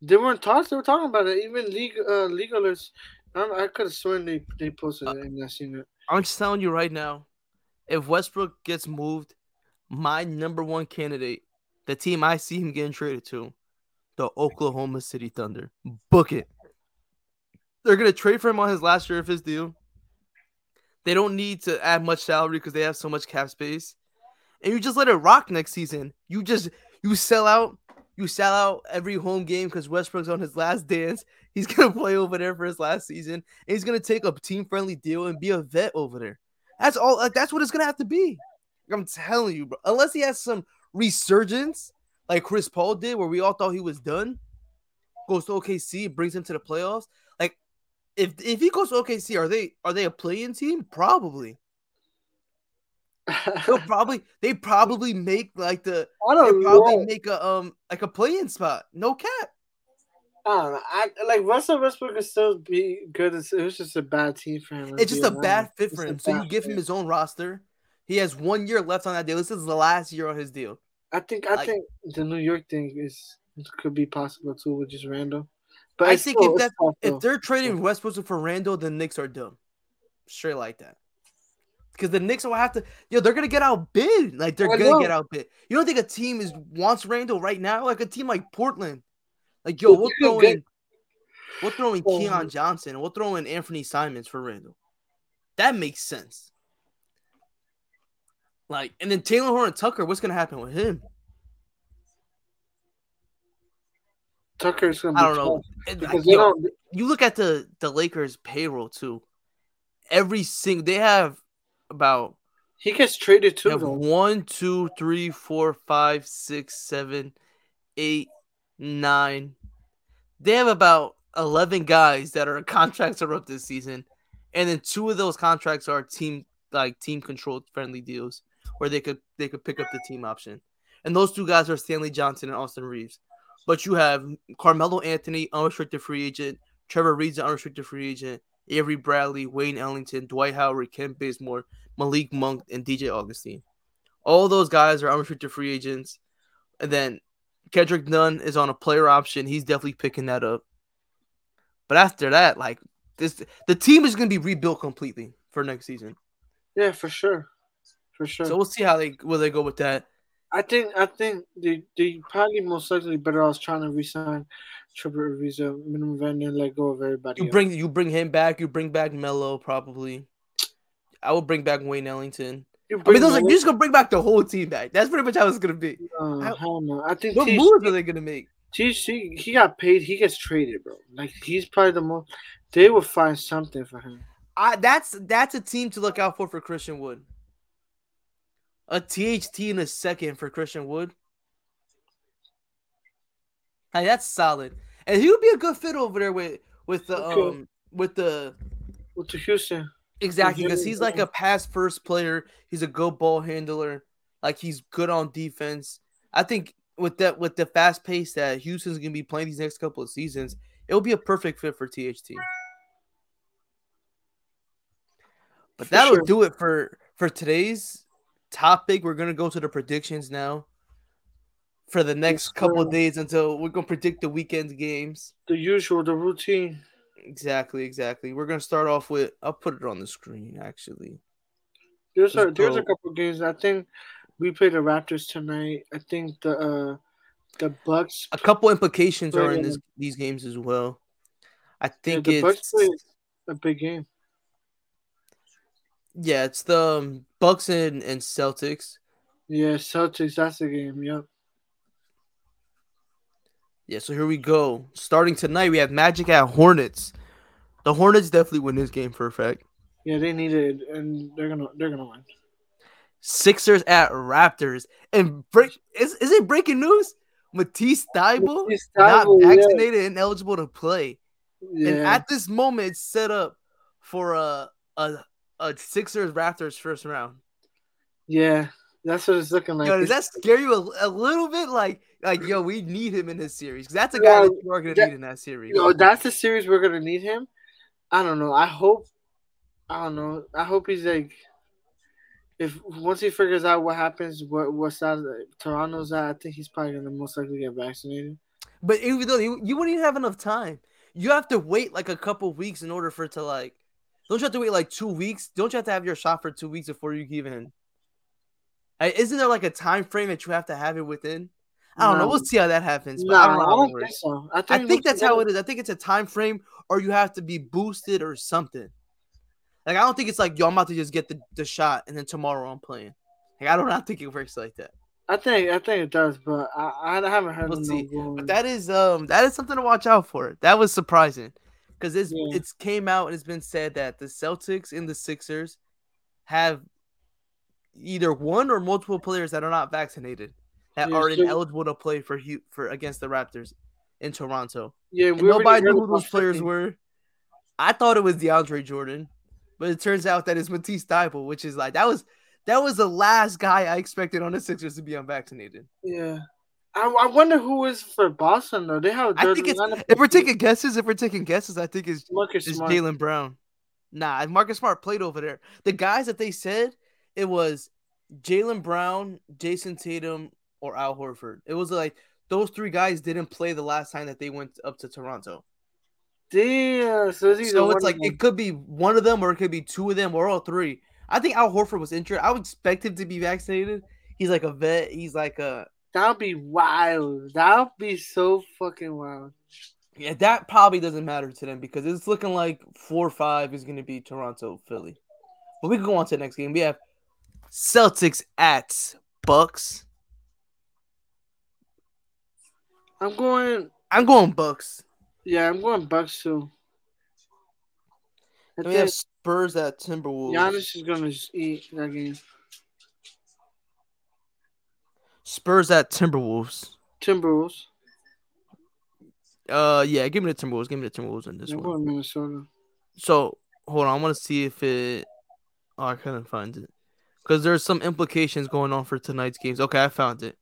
They weren't talks. They were talking about it. Even league uh, legalists. I, I could have sworn they they posted Uh, it and I seen it. I'm just telling you right now, if Westbrook gets moved, my number one candidate, the team I see him getting traded to, the Oklahoma City Thunder. Book it. They're gonna trade for him on his last year of his deal. They don't need to add much salary because they have so much cap space. And you just let it rock next season. You just you sell out. You sell out every home game because Westbrook's on his last dance. He's gonna play over there for his last season. And he's gonna take a team friendly deal and be a vet over there. That's all. Like, that's what it's gonna have to be. I'm telling you, bro. Unless he has some resurgence like Chris Paul did, where we all thought he was done, goes to OKC, brings him to the playoffs. Like, if if he goes to OKC, are they are they a play-in team? Probably. They'll probably they probably make like the I they don't probably make a um like a play-in spot. No cap. I don't know. I like Russell Westbrook could still be good. It's, it was just a bad team for him. It's just a bad fit for him. So you give him his own roster. He has one year left on that deal. This is the last year on his deal. I think I like- think the New York thing is could be possible too with just Randle. But I think still- if that if they're trading Westbrook for Randle, the Knicks are dumb. Straight like that. Because the Knicks will have to, yo, they're gonna get outbid. Like they're I gonna know. get outbid. You don't think a team is wants Randle right now? Like a team like Portland, like yo, you get- we're throw in Well, Keon Johnson, and we're throwing Anfernee Simons for Randle. That makes sense. Like, and then Talen Horton-Tucker, what's gonna happen with him? Tucker's gonna be I don't know. And, because like, yo, don't. you look at the the Lakers payroll too. Every single they have about He gets traded they too one, two, three, four, five, six, seven, eight, nine. They have about eleven guys that are contracts are up this season, and then two of those contracts are team like team controlled friendly deals where they could they could pick up the team option. And those two guys are Stanley Johnson and Austin Reaves. But you have Carmelo Anthony, unrestricted free agent, Trevor Ariza's unrestricted free agent, Avery Bradley, Wayne Ellington, Dwight Howard, Kent Bazemore, Malik Monk, and DJ Augustin. All those guys are unrestricted free agents. And then Kendrick Nunn is on a player option. He's definitely picking that up. But after that, like this, the team is going to be rebuilt completely for next season. Yeah, for sure, for sure. So we'll see how they will they go with that. I think I think they they probably most likely better off trying to resign Trevor Ariza minimum and let go of everybody. You else. bring you bring him back. You bring back Melo probably. I would bring back Wayne Ellington. You I mean, bring those are, you're just gonna bring back the whole team back. That's pretty much how it's gonna be. Uh, how- hell no. I think What T- moves are they gonna make? TC he got paid. He gets traded, bro. Like he's probably the most. They will find something for him. I that's that's a team to look out for for Christian Wood. A THT in a second for Christian Wood. Hey, that's solid, and he would be a good fit over there with with the Okay. um with the With the Houston, exactly because he's like a pass first player. He's a good ball handler. Like he's good on defense. I think with that with the fast pace that Houston's gonna be playing these next couple of seasons, it'll be a perfect fit for THT. But For that'll sure. do it for for today's topic. We're gonna go to the predictions now for the next couple of days until we're gonna predict the weekend games. The usual, the routine. Exactly, exactly. We're gonna start off with I'll put it on the screen actually. There's a there's a couple games. I think we play the Raptors tonight. I think the uh the Bucks. A couple implications are in this these games as well. I Yeah, think the Bucks it's play a big game. yeah, it's the um, Bucks and, and Celtics. Yeah, Celtics. That's the game. Yep. Yeah, so here we go. Starting tonight, we have Magic at Hornets. The Hornets definitely win this game for a fact. Yeah, they need it, and they're gonna they're gonna win. Sixers at Raptors. And break is, is it breaking news? Matisse Thybulle not Thybulle, yeah. vaccinated and eligible to play. And at this moment, it's set up for a a, a Sixers Raptors first round. yeah. That's what it's looking like. Yo, does that scare you a, a little bit? Like, like, yo, we need him in this series. that's a Yeah, guy that you are gonna that- need in that series. know, that's the series we're gonna need him. I don't know. I hope. I don't know. I hope he's like. If once he figures out what happens, what what side Toronto's at, I think he's probably gonna most likely get vaccinated. But even though you, you wouldn't even have enough time, you have to wait like a couple weeks in order for it to like. Don't you have to wait like two weeks? Don't you have to have your shot for two weeks before you even? Like, isn't there like a time frame that you have to have it within? I don't know. We'll see how that happens. Nah, I don't know how it think so. I think, I think that's you how it is. I think it's a time frame, or you have to be boosted or something. Like I don't think it's like yo, I'm about to just get the, the shot and then tomorrow I'm playing. Like I don't, I don't think it works like that. I think I think it does, but I, I haven't heard We'll of see. no But that is um that is something to watch out for. That was surprising because it's Yeah. it's came out and it's been said that the Celtics and the Sixers have either one or multiple players that are not vaccinated that Yeah, are so- ineligible to play for for against the Raptors in Toronto. yeah, we nobody knew who those players were. I thought it was DeAndre Jordan, but it turns out that it's Matisse Thybulle, which is like that was that was the last guy I expected on the Sixers to be unvaccinated. Yeah, I, I wonder who is for Boston though. They have. I think it's if we're taking guesses, if we're taking guesses, I think it's Marcus it's Smart. Jaylen Brown. Nah, Marcus Smart played over there. The guys that they said it was Jaylen Brown, Jayson Tatum, or Al Horford. It was like those three guys didn't play the last time that they went up to Toronto. Damn, so it's, So it's like it could be one of them or it could be two of them or all three. I think Al Horford was injured. I would expect him to be vaccinated. He's like a vet. He's like a That'd be wild. That'd be so fucking wild. yeah. That probably doesn't matter to them because it's looking like four or five is going to be Toronto, Philly. But we can go on to the next game. We have Celtics at Bucks. I'm going. I'm going Bucks. Yeah, I'm going Bucks too. I we have Spurs at Timberwolves. Giannis is gonna eat that game. Spurs at Timberwolves. Timberwolves. Uh, yeah, give me the Timberwolves. Give me the Timberwolves in this I'm one. going Minnesota. So hold on, I want to see if it. Oh, I couldn't find it because there's some implications going on for tonight's games. Okay, I found it.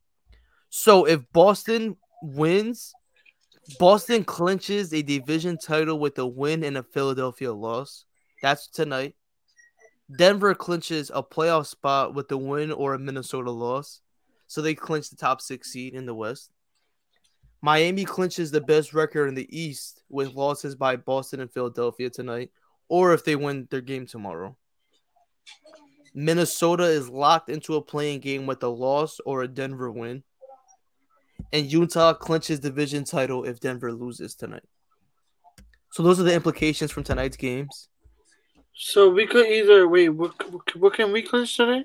So if Boston wins, Boston clinches a division title with a win and a Philadelphia loss. That's tonight. Denver clinches a playoff spot with a win or a Minnesota loss. So they clinch the top six seed in the West. Miami clinches the best record in the East with losses by Boston and Philadelphia tonight, or if they win their game tomorrow. Minnesota is locked into a play-in game with a loss or a Denver win. And Utah clinches division title if Denver loses tonight. So those are the implications from tonight's games. So we could either wait. What, what, can we clinch today?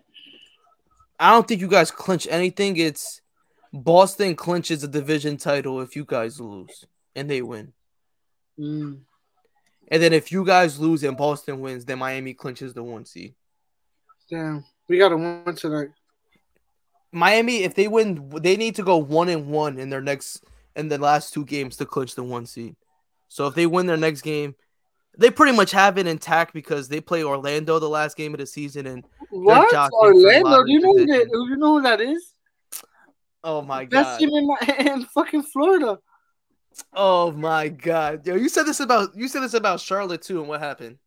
I don't think you guys clinch anything. It's Boston clinches a division title if you guys lose and they win. Mm. And then if you guys lose and Boston wins, then Miami clinches the one seed. Damn, we got a win tonight. Miami, if they win, they need to go one and one in their next in the last two games to clinch the one seed. So if they win their next game, they pretty much have it intact because they play Orlando the last game of the season and What Orlando? Do you know who that? you know who that is? Oh my god, Best team in, my, in fucking Florida. Oh my god. Yo, you said this about you said this about Charlotte too, and what happened?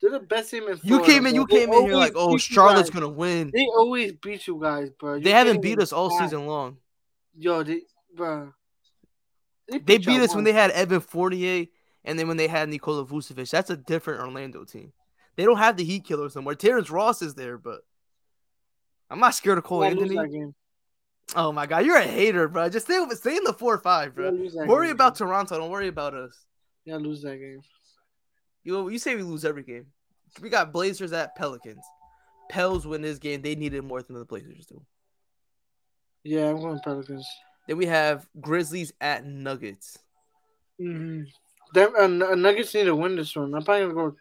They're the best team in Florida, You came in, bro. you They came in here like, oh, Charlotte's gonna win. They always beat you guys, bro. You They haven't beat us all season long. Yo, they, bro. They y'all beat us when they had Evan Fournier and then when they had Nikola Vucevic. That's a different Orlando team. They don't have the Heat killers anymore. Terrence Ross is there, but I'm not scared of Cole Anthony. Oh my god, you're a hater, bro. Just stay stay in the four or five, bro. Worry game, about bro. Toronto. Don't worry about us. Y'all lose that game. You you say we lose every game. We got Blazers at Pelicans. Pels win this game. They needed more than the Blazers do. Yeah, I'm going Pelicans. Then we have Grizzlies at Nuggets. Mm-hmm. Them uh, Nuggets need to win this one. I'm probably gonna go.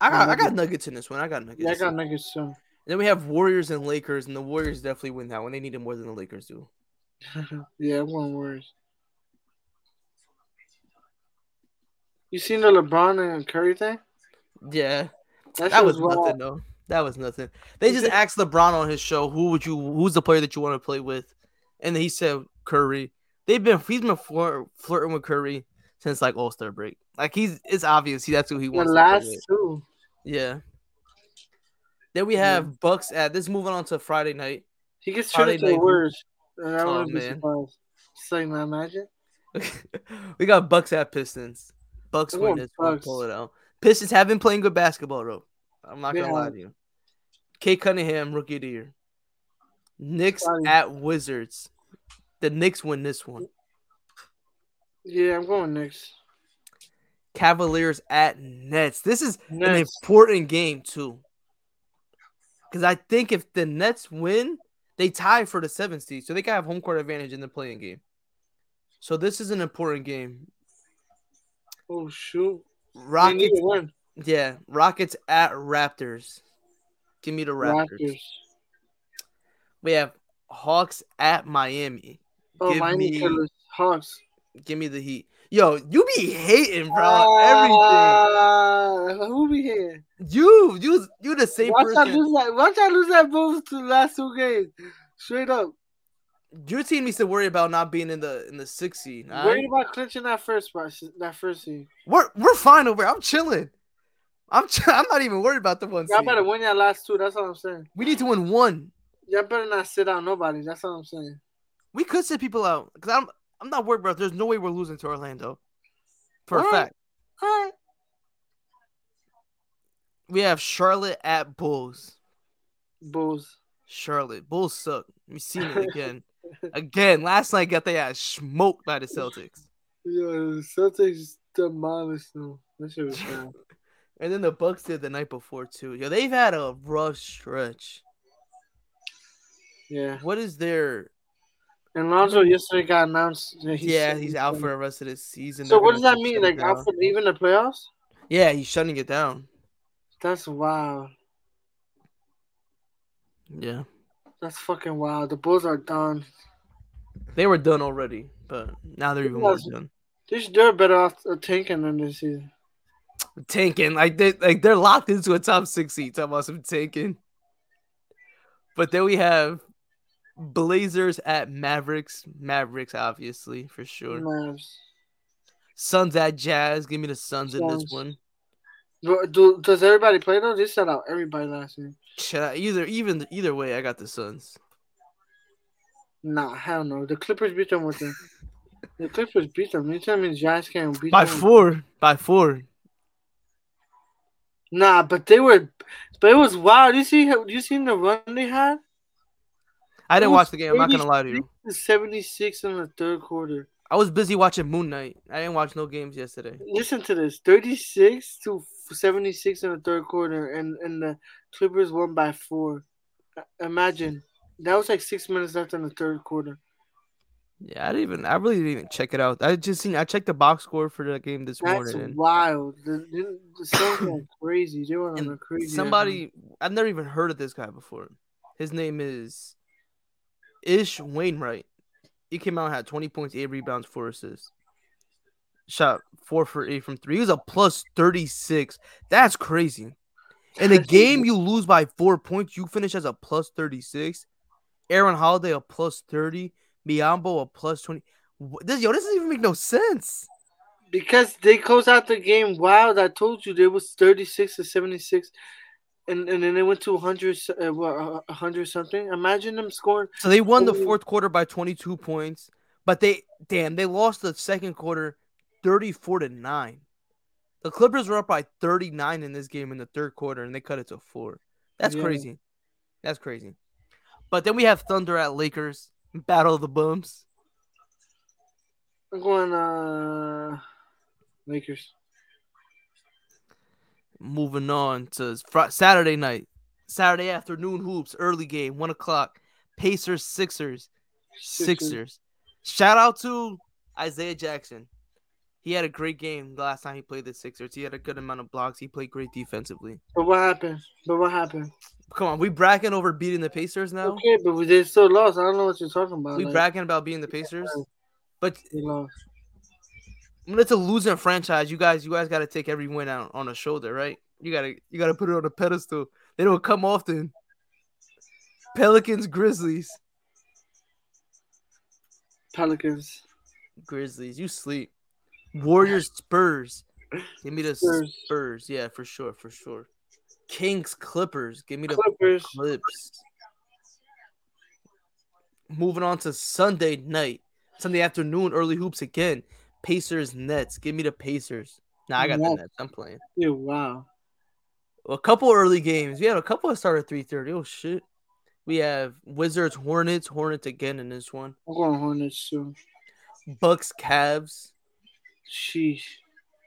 I got I Nuggets. got Nuggets in this one. I got Nuggets. Yeah, I got Nuggets soon. then we have Warriors and Lakers, and the Warriors definitely win that one. They needed more than the Lakers do. yeah, I'm going Warriors. You seen the LeBron and Curry thing? Yeah, That, that was wild. nothing though. That was nothing. They just asked LeBron on his show, "Who would you? Who's the player that you want to play with?" And he said Curry. They've been he's been flirt, flirting with Curry since like All Star break. Like he's it's obvious he that's who he The wants. to play last two. Yeah. Then we Yeah. have Bucks at this. Moving on to Friday night. He gets traded to the. Warriors. I Oh, wouldn't be man. surprised. Just like my magic. we got Bucks at Pistons. Bucks win this one. Bucks. Pull it out. Pistons have been playing good basketball, though. I'm not gonna lie to you. Cade Cunningham, rookie of the year. Knicks Sorry. at Wizards. The Knicks win this one. Yeah, I'm going Knicks. Cavaliers at Nets. This is an important game too. Because I think if the Nets win, they tie for the seventh seed, so they can have home court advantage in the play-in game. So this is an important game. Oh shoot. Rockets, yeah, Rockets at Raptors. Give me the Raptors. Raptors. We have Hawks at Miami. Oh, Give Miami me- Killers. Hawks. Give me the Heat. Yo, you be hating, bro. Everything. Uh, who be here? You, you, you the same Watch I person. lose that. Watch I lose that both to the last two games. Straight up. Your team needs to worry about not being in the in the sixth seed. all right? about clinching that first spot, that first seed. We're we're fine over. I'm chilling. I'm ch- I'm not even worried about the one Y'all seed. better win your last two. That's all I'm saying. We need to win one. Y'all better not sit out nobody. That's all I'm saying. We could sit people out because I'm I'm not worried bro. There's no way we're losing to Orlando. For a Alright. fact, All right. we have Charlotte at Bulls. Bulls. Charlotte Bulls suck. We seen it again. Again, last night got their ass smoked by the Celtics, Yo, Celtics demolished them. That shit was bad. and then the Bucks did the night before too. Yo, they've had a rough stretch. Yeah. What is their? And Lonzo yesterday got announced. That he's yeah, he's out for the rest of the season. So They're what does that mean? Like out for even the playoffs? Yeah, he's shutting it down. That's wild. Yeah, That's fucking wild. The Bulls are done. they were done already, but now they're even more done. They should- They're better off tanking than this season. Tanking like they like they're locked into a top six seed. Talking about some tanking. But then we have Blazers at Mavericks. Mavericks, obviously for sure. Mavs. Suns at Jazz. Give me the Suns in this one. Do, do, does everybody play though? They set out everybody last year. Should I, either even either way, I got the Suns. Nah, hell no. The Clippers beat them with the. The Clippers beat them. You tell me the Giants can't beat By them? four. By four. Nah, but they were, but it was wild. You see, how- you seen the run they had? I didn't watch the game. I'm not gonna lie to you. Seventy six in the third quarter. I was busy watching Moon Knight. I didn't watch no games yesterday. Listen to this: thirty six to seventy six in the third quarter, and and the Clippers won by four. Imagine that was like six minutes left in the third quarter. Yeah, I didn't even. I really didn't even check it out. I just seen. I checked the box score for the game this That's morning. and- wild. The, the, the Suns went crazy. They went on a crazy. somebody, I've never even heard of this guy before. His name is Ish Wainwright. He came out and had 20 points, eight rebounds, four assists. Shot four for eight from three. He was a plus 36. That's crazy. In a game you lose by four points, you finish as a plus 36. Aaron Holiday a plus thirty, Biyombo a plus twenty. This yo, this doesn't even make no sense. Because they closed out the game wild. I told you there was thirty six to seventy six, and and then they went to hundred uh, what, hundred something. Imagine them scoring. So they won the fourth quarter by twenty two points, but they damn they lost the second quarter, thirty four to nine. The Clippers were up by 39 in this game in the third quarter, and they cut it to four. That's yeah. crazy. That's crazy. But then we have Thunder at Lakers, Battle of the Bums. I'm going uh Lakers. Moving on to fr- Saturday night, Saturday afternoon hoops, early game, one o'clock. Pacers, Sixers, Sixers. Sixers. Shout out to Isaiah Jackson. He had a great game the last time he played the Sixers. He had a good amount of blocks. He played great defensively. But what happened? But what happened? Come on, we bragging over beating the Pacers now. Okay, but we they still lost. I don't know what you're talking about. We like, bragging about beating the Pacers, but when it's a losing franchise, you guys, you guys got to take every win out on a shoulder, right? You gotta, you gotta put it on a pedestal. They don't come often. Pelicans, Grizzlies. Pelicans. Grizzlies, you sleep. Warriors, Spurs. Give me the Spurs. Spurs. Yeah, for sure, for sure. Kings, Clippers. Give me the Clippers. Clips. Moving on to Sunday night, Sunday afternoon, early hoops again. Pacers, Nets. Give me the Pacers. Nah, I got Nets. the Nets. I'm playing. Wow. a couple early games. We had a couple that started at 3:30. Oh shit. We have Wizards, Hornets, Hornets again in this one. I'm going Hornets too. Bucks, Cavs. Sheesh.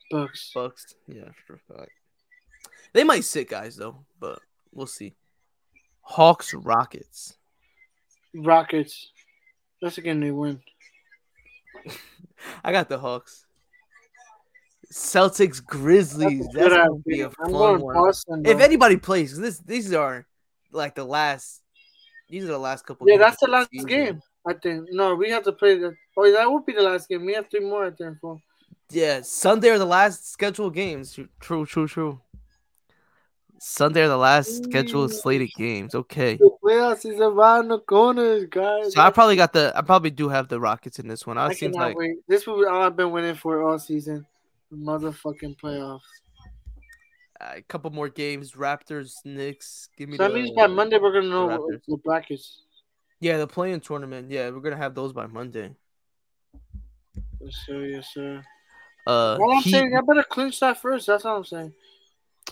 Bucks. Bucks. Yeah, for a fact. They might sit guys though, but we'll see. Hawks, Rockets. Rockets. That's again they win. I got the Hawks. Celtics, Grizzlies. That's gonna be a fun one. Boston, if anybody plays, this these are like the last. These are the last couple. Yeah, that's the last season. game. I think. No, we have to play the. Oh, that would be the last game. We have three more. I think. For. Yeah, Sunday are the last scheduled games. True, true, true. Sunday are the last scheduled mm. slated games. Okay. The playoffs is around the corner, guys. So I probably got the. I probably do have the Rockets in this one. I, I seems like wait. this will be all I've been waiting for all season. The motherfucking playoffs. A couple more games. Raptors, Knicks. Give me. So that means by Monday we're gonna know the, the brackets. Yeah, the play-in tournament. Yeah, we're gonna have those by Monday. Yes, sir. Yes, sir. Uh, well, I'm he, saying I better clinch that first. That's all I'm saying.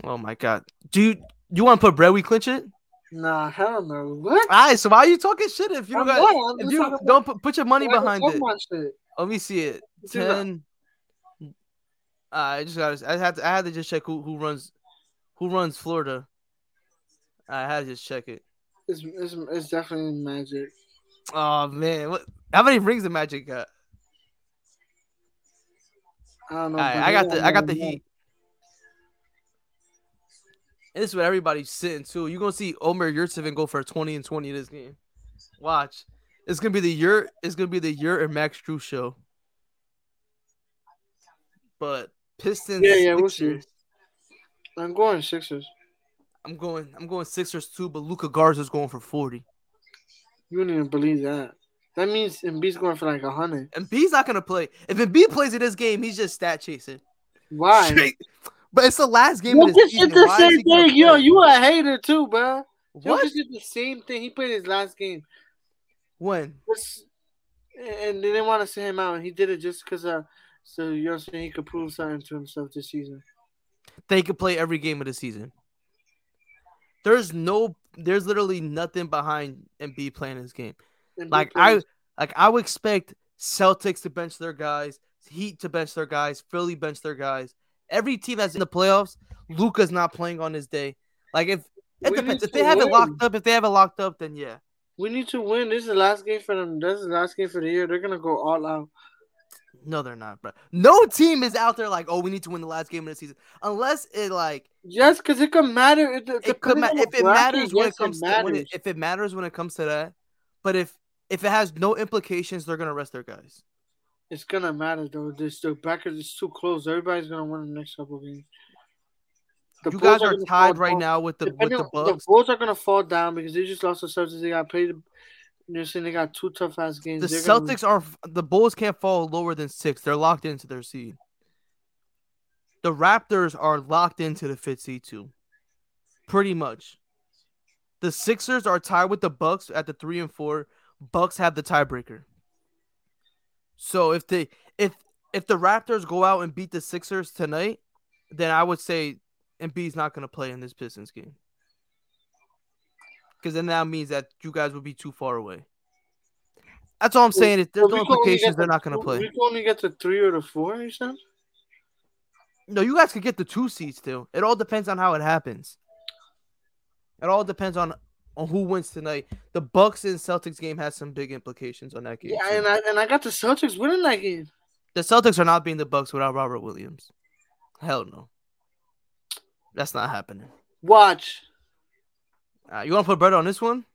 Oh my god, dude, you want to put bread? We clinch it? Nah, hell no. What? All right, so why are you talking shit if you don't got, if you don't put, put your money behind it? Let me see it. Ten. Uh, I just got. I had to. I had to just check who who runs, who runs Florida. I had to just check it. It's it's, it's definitely Magic. Oh man, what? How many rings the Magic got? I don't know. Right, I got the I got the Heat. And this is what everybody's sitting too. You're gonna see Omer Yurtseven go for 20 and 20 this game. Watch. It's gonna be the Yurt. It's gonna be the Yurt and Max Strus show. But Pistons. Yeah, yeah, we'll see. I'm going Sixers. I'm going. I'm going Sixers too, but Luka Garza's going for 40. You wouldn't even believe that. That means Embiid's going for like a hundred. Embiid's not gonna play. If Embiid plays in this game, he's just stat chasing. Why? Straight. But it's the last game. Well, of this season. the same thing. Yo, you a hater too, bro. What? Did the same thing. He played his last game. When? And they didn't want to send him out, and he did it just because, uh, so you know, saying he could prove something to himself this season. They could play every game of the season. There's no, there's literally nothing behind Embiid playing this game. Like. I, like I would expect Celtics to bench their guys, Heat to bench their guys, Philly bench their guys. Every team that's in the playoffs, Luka's not playing on his day. Like if it we depends. If they have win. it locked up, if they have it locked up, then yeah. We need to win. This is the last game for them. This is the last game for the year. They're gonna go all out. No, they're not, bro. No team is out there like, oh, we need to win the last game of the season, unless it like. Yes, because it could matter. It, it could ma- if it matters when it comes it to when it, if it matters when it comes to that, but if if it has no implications, they're gonna rest their guys. It's gonna matter though. This the bracket is too close. Everybody's gonna win the next couple games. The you guys are, tied right down. now with the with the Bucks. The Bulls are gonna fall down because they just lost the Celtics. They got played You're saying they got two tough ass games. The They're gonna- Celtics are the Bulls can't fall lower than six. They're locked into their seed. The Raptors are locked into the fifth seed too. Pretty much. The Sixers are tied with the Bucks at the three and four. Bucks have the tiebreaker. So if they if if the Raptors go out and beat the Sixers tonight, then I would say Embiid's not going to play in this Pistons game. Because then that means that you guys would be too far away. That's all I'm saying. Is there's Well, no we can only implications they're the not going to play. We only get the three or the four. You said. No, you guys could get the two seeds too. It all depends on how it happens. It all depends on on who wins tonight. The Bucks and Celtics game has some big implications on that game. Yeah, too. and I and I got the Celtics winning that game. the Celtics are not being the Bucks without Robert Williams. Hell no. That's not happening. Watch. Uh, you want to put bread on this one?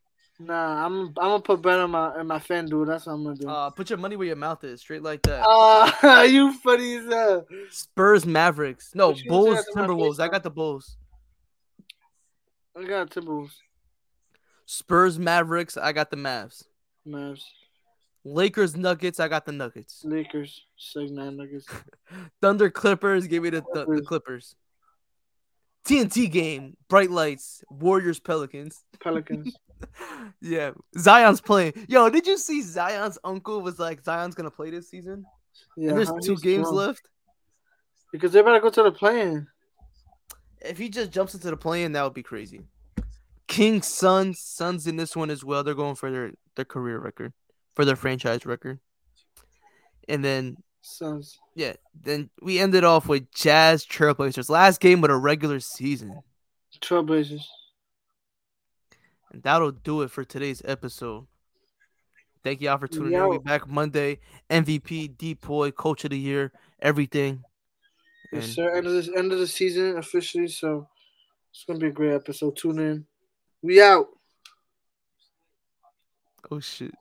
Nah, I'm I'm gonna put bet on my in my fan dude. That's what I'm gonna do. Uh, put your money where your mouth is, straight like that. Ah, you funny as hell. Spurs, Mavericks. No, Bulls, said to my Timberwolves. I got the Bulls. I got Timberwolves, Spurs, Mavericks. I got the Mavs. Mavs, Lakers, Nuggets. I got the Nuggets. Lakers, Nine Nuggets. Thunder, Clippers. Give me the, the, the Clippers. TNT game. Bright lights. Warriors, Pelicans. Pelicans. yeah, Zion's playing. Yo, did you see Zion's uncle was like Zion's gonna play this season? Yeah, and there's two games strong. left. because they better go to the play-in. If he just jumps into the play-in, that would be crazy. Kings, Suns, Suns in this one as well. They're going for their their career record, for their franchise record. And then Suns. yeah, then we ended off with Jazz Trailblazers. Last game of the regular season. Trailblazers. And that'll do it for today's episode. Thank y'all for tuning in. We'll be back Monday. MVP, DPOY, Coach of the Year, everything. Yes, And- sir. End of this end of the season officially, so it's gonna be a great episode. Tune in. We out. Oh shit.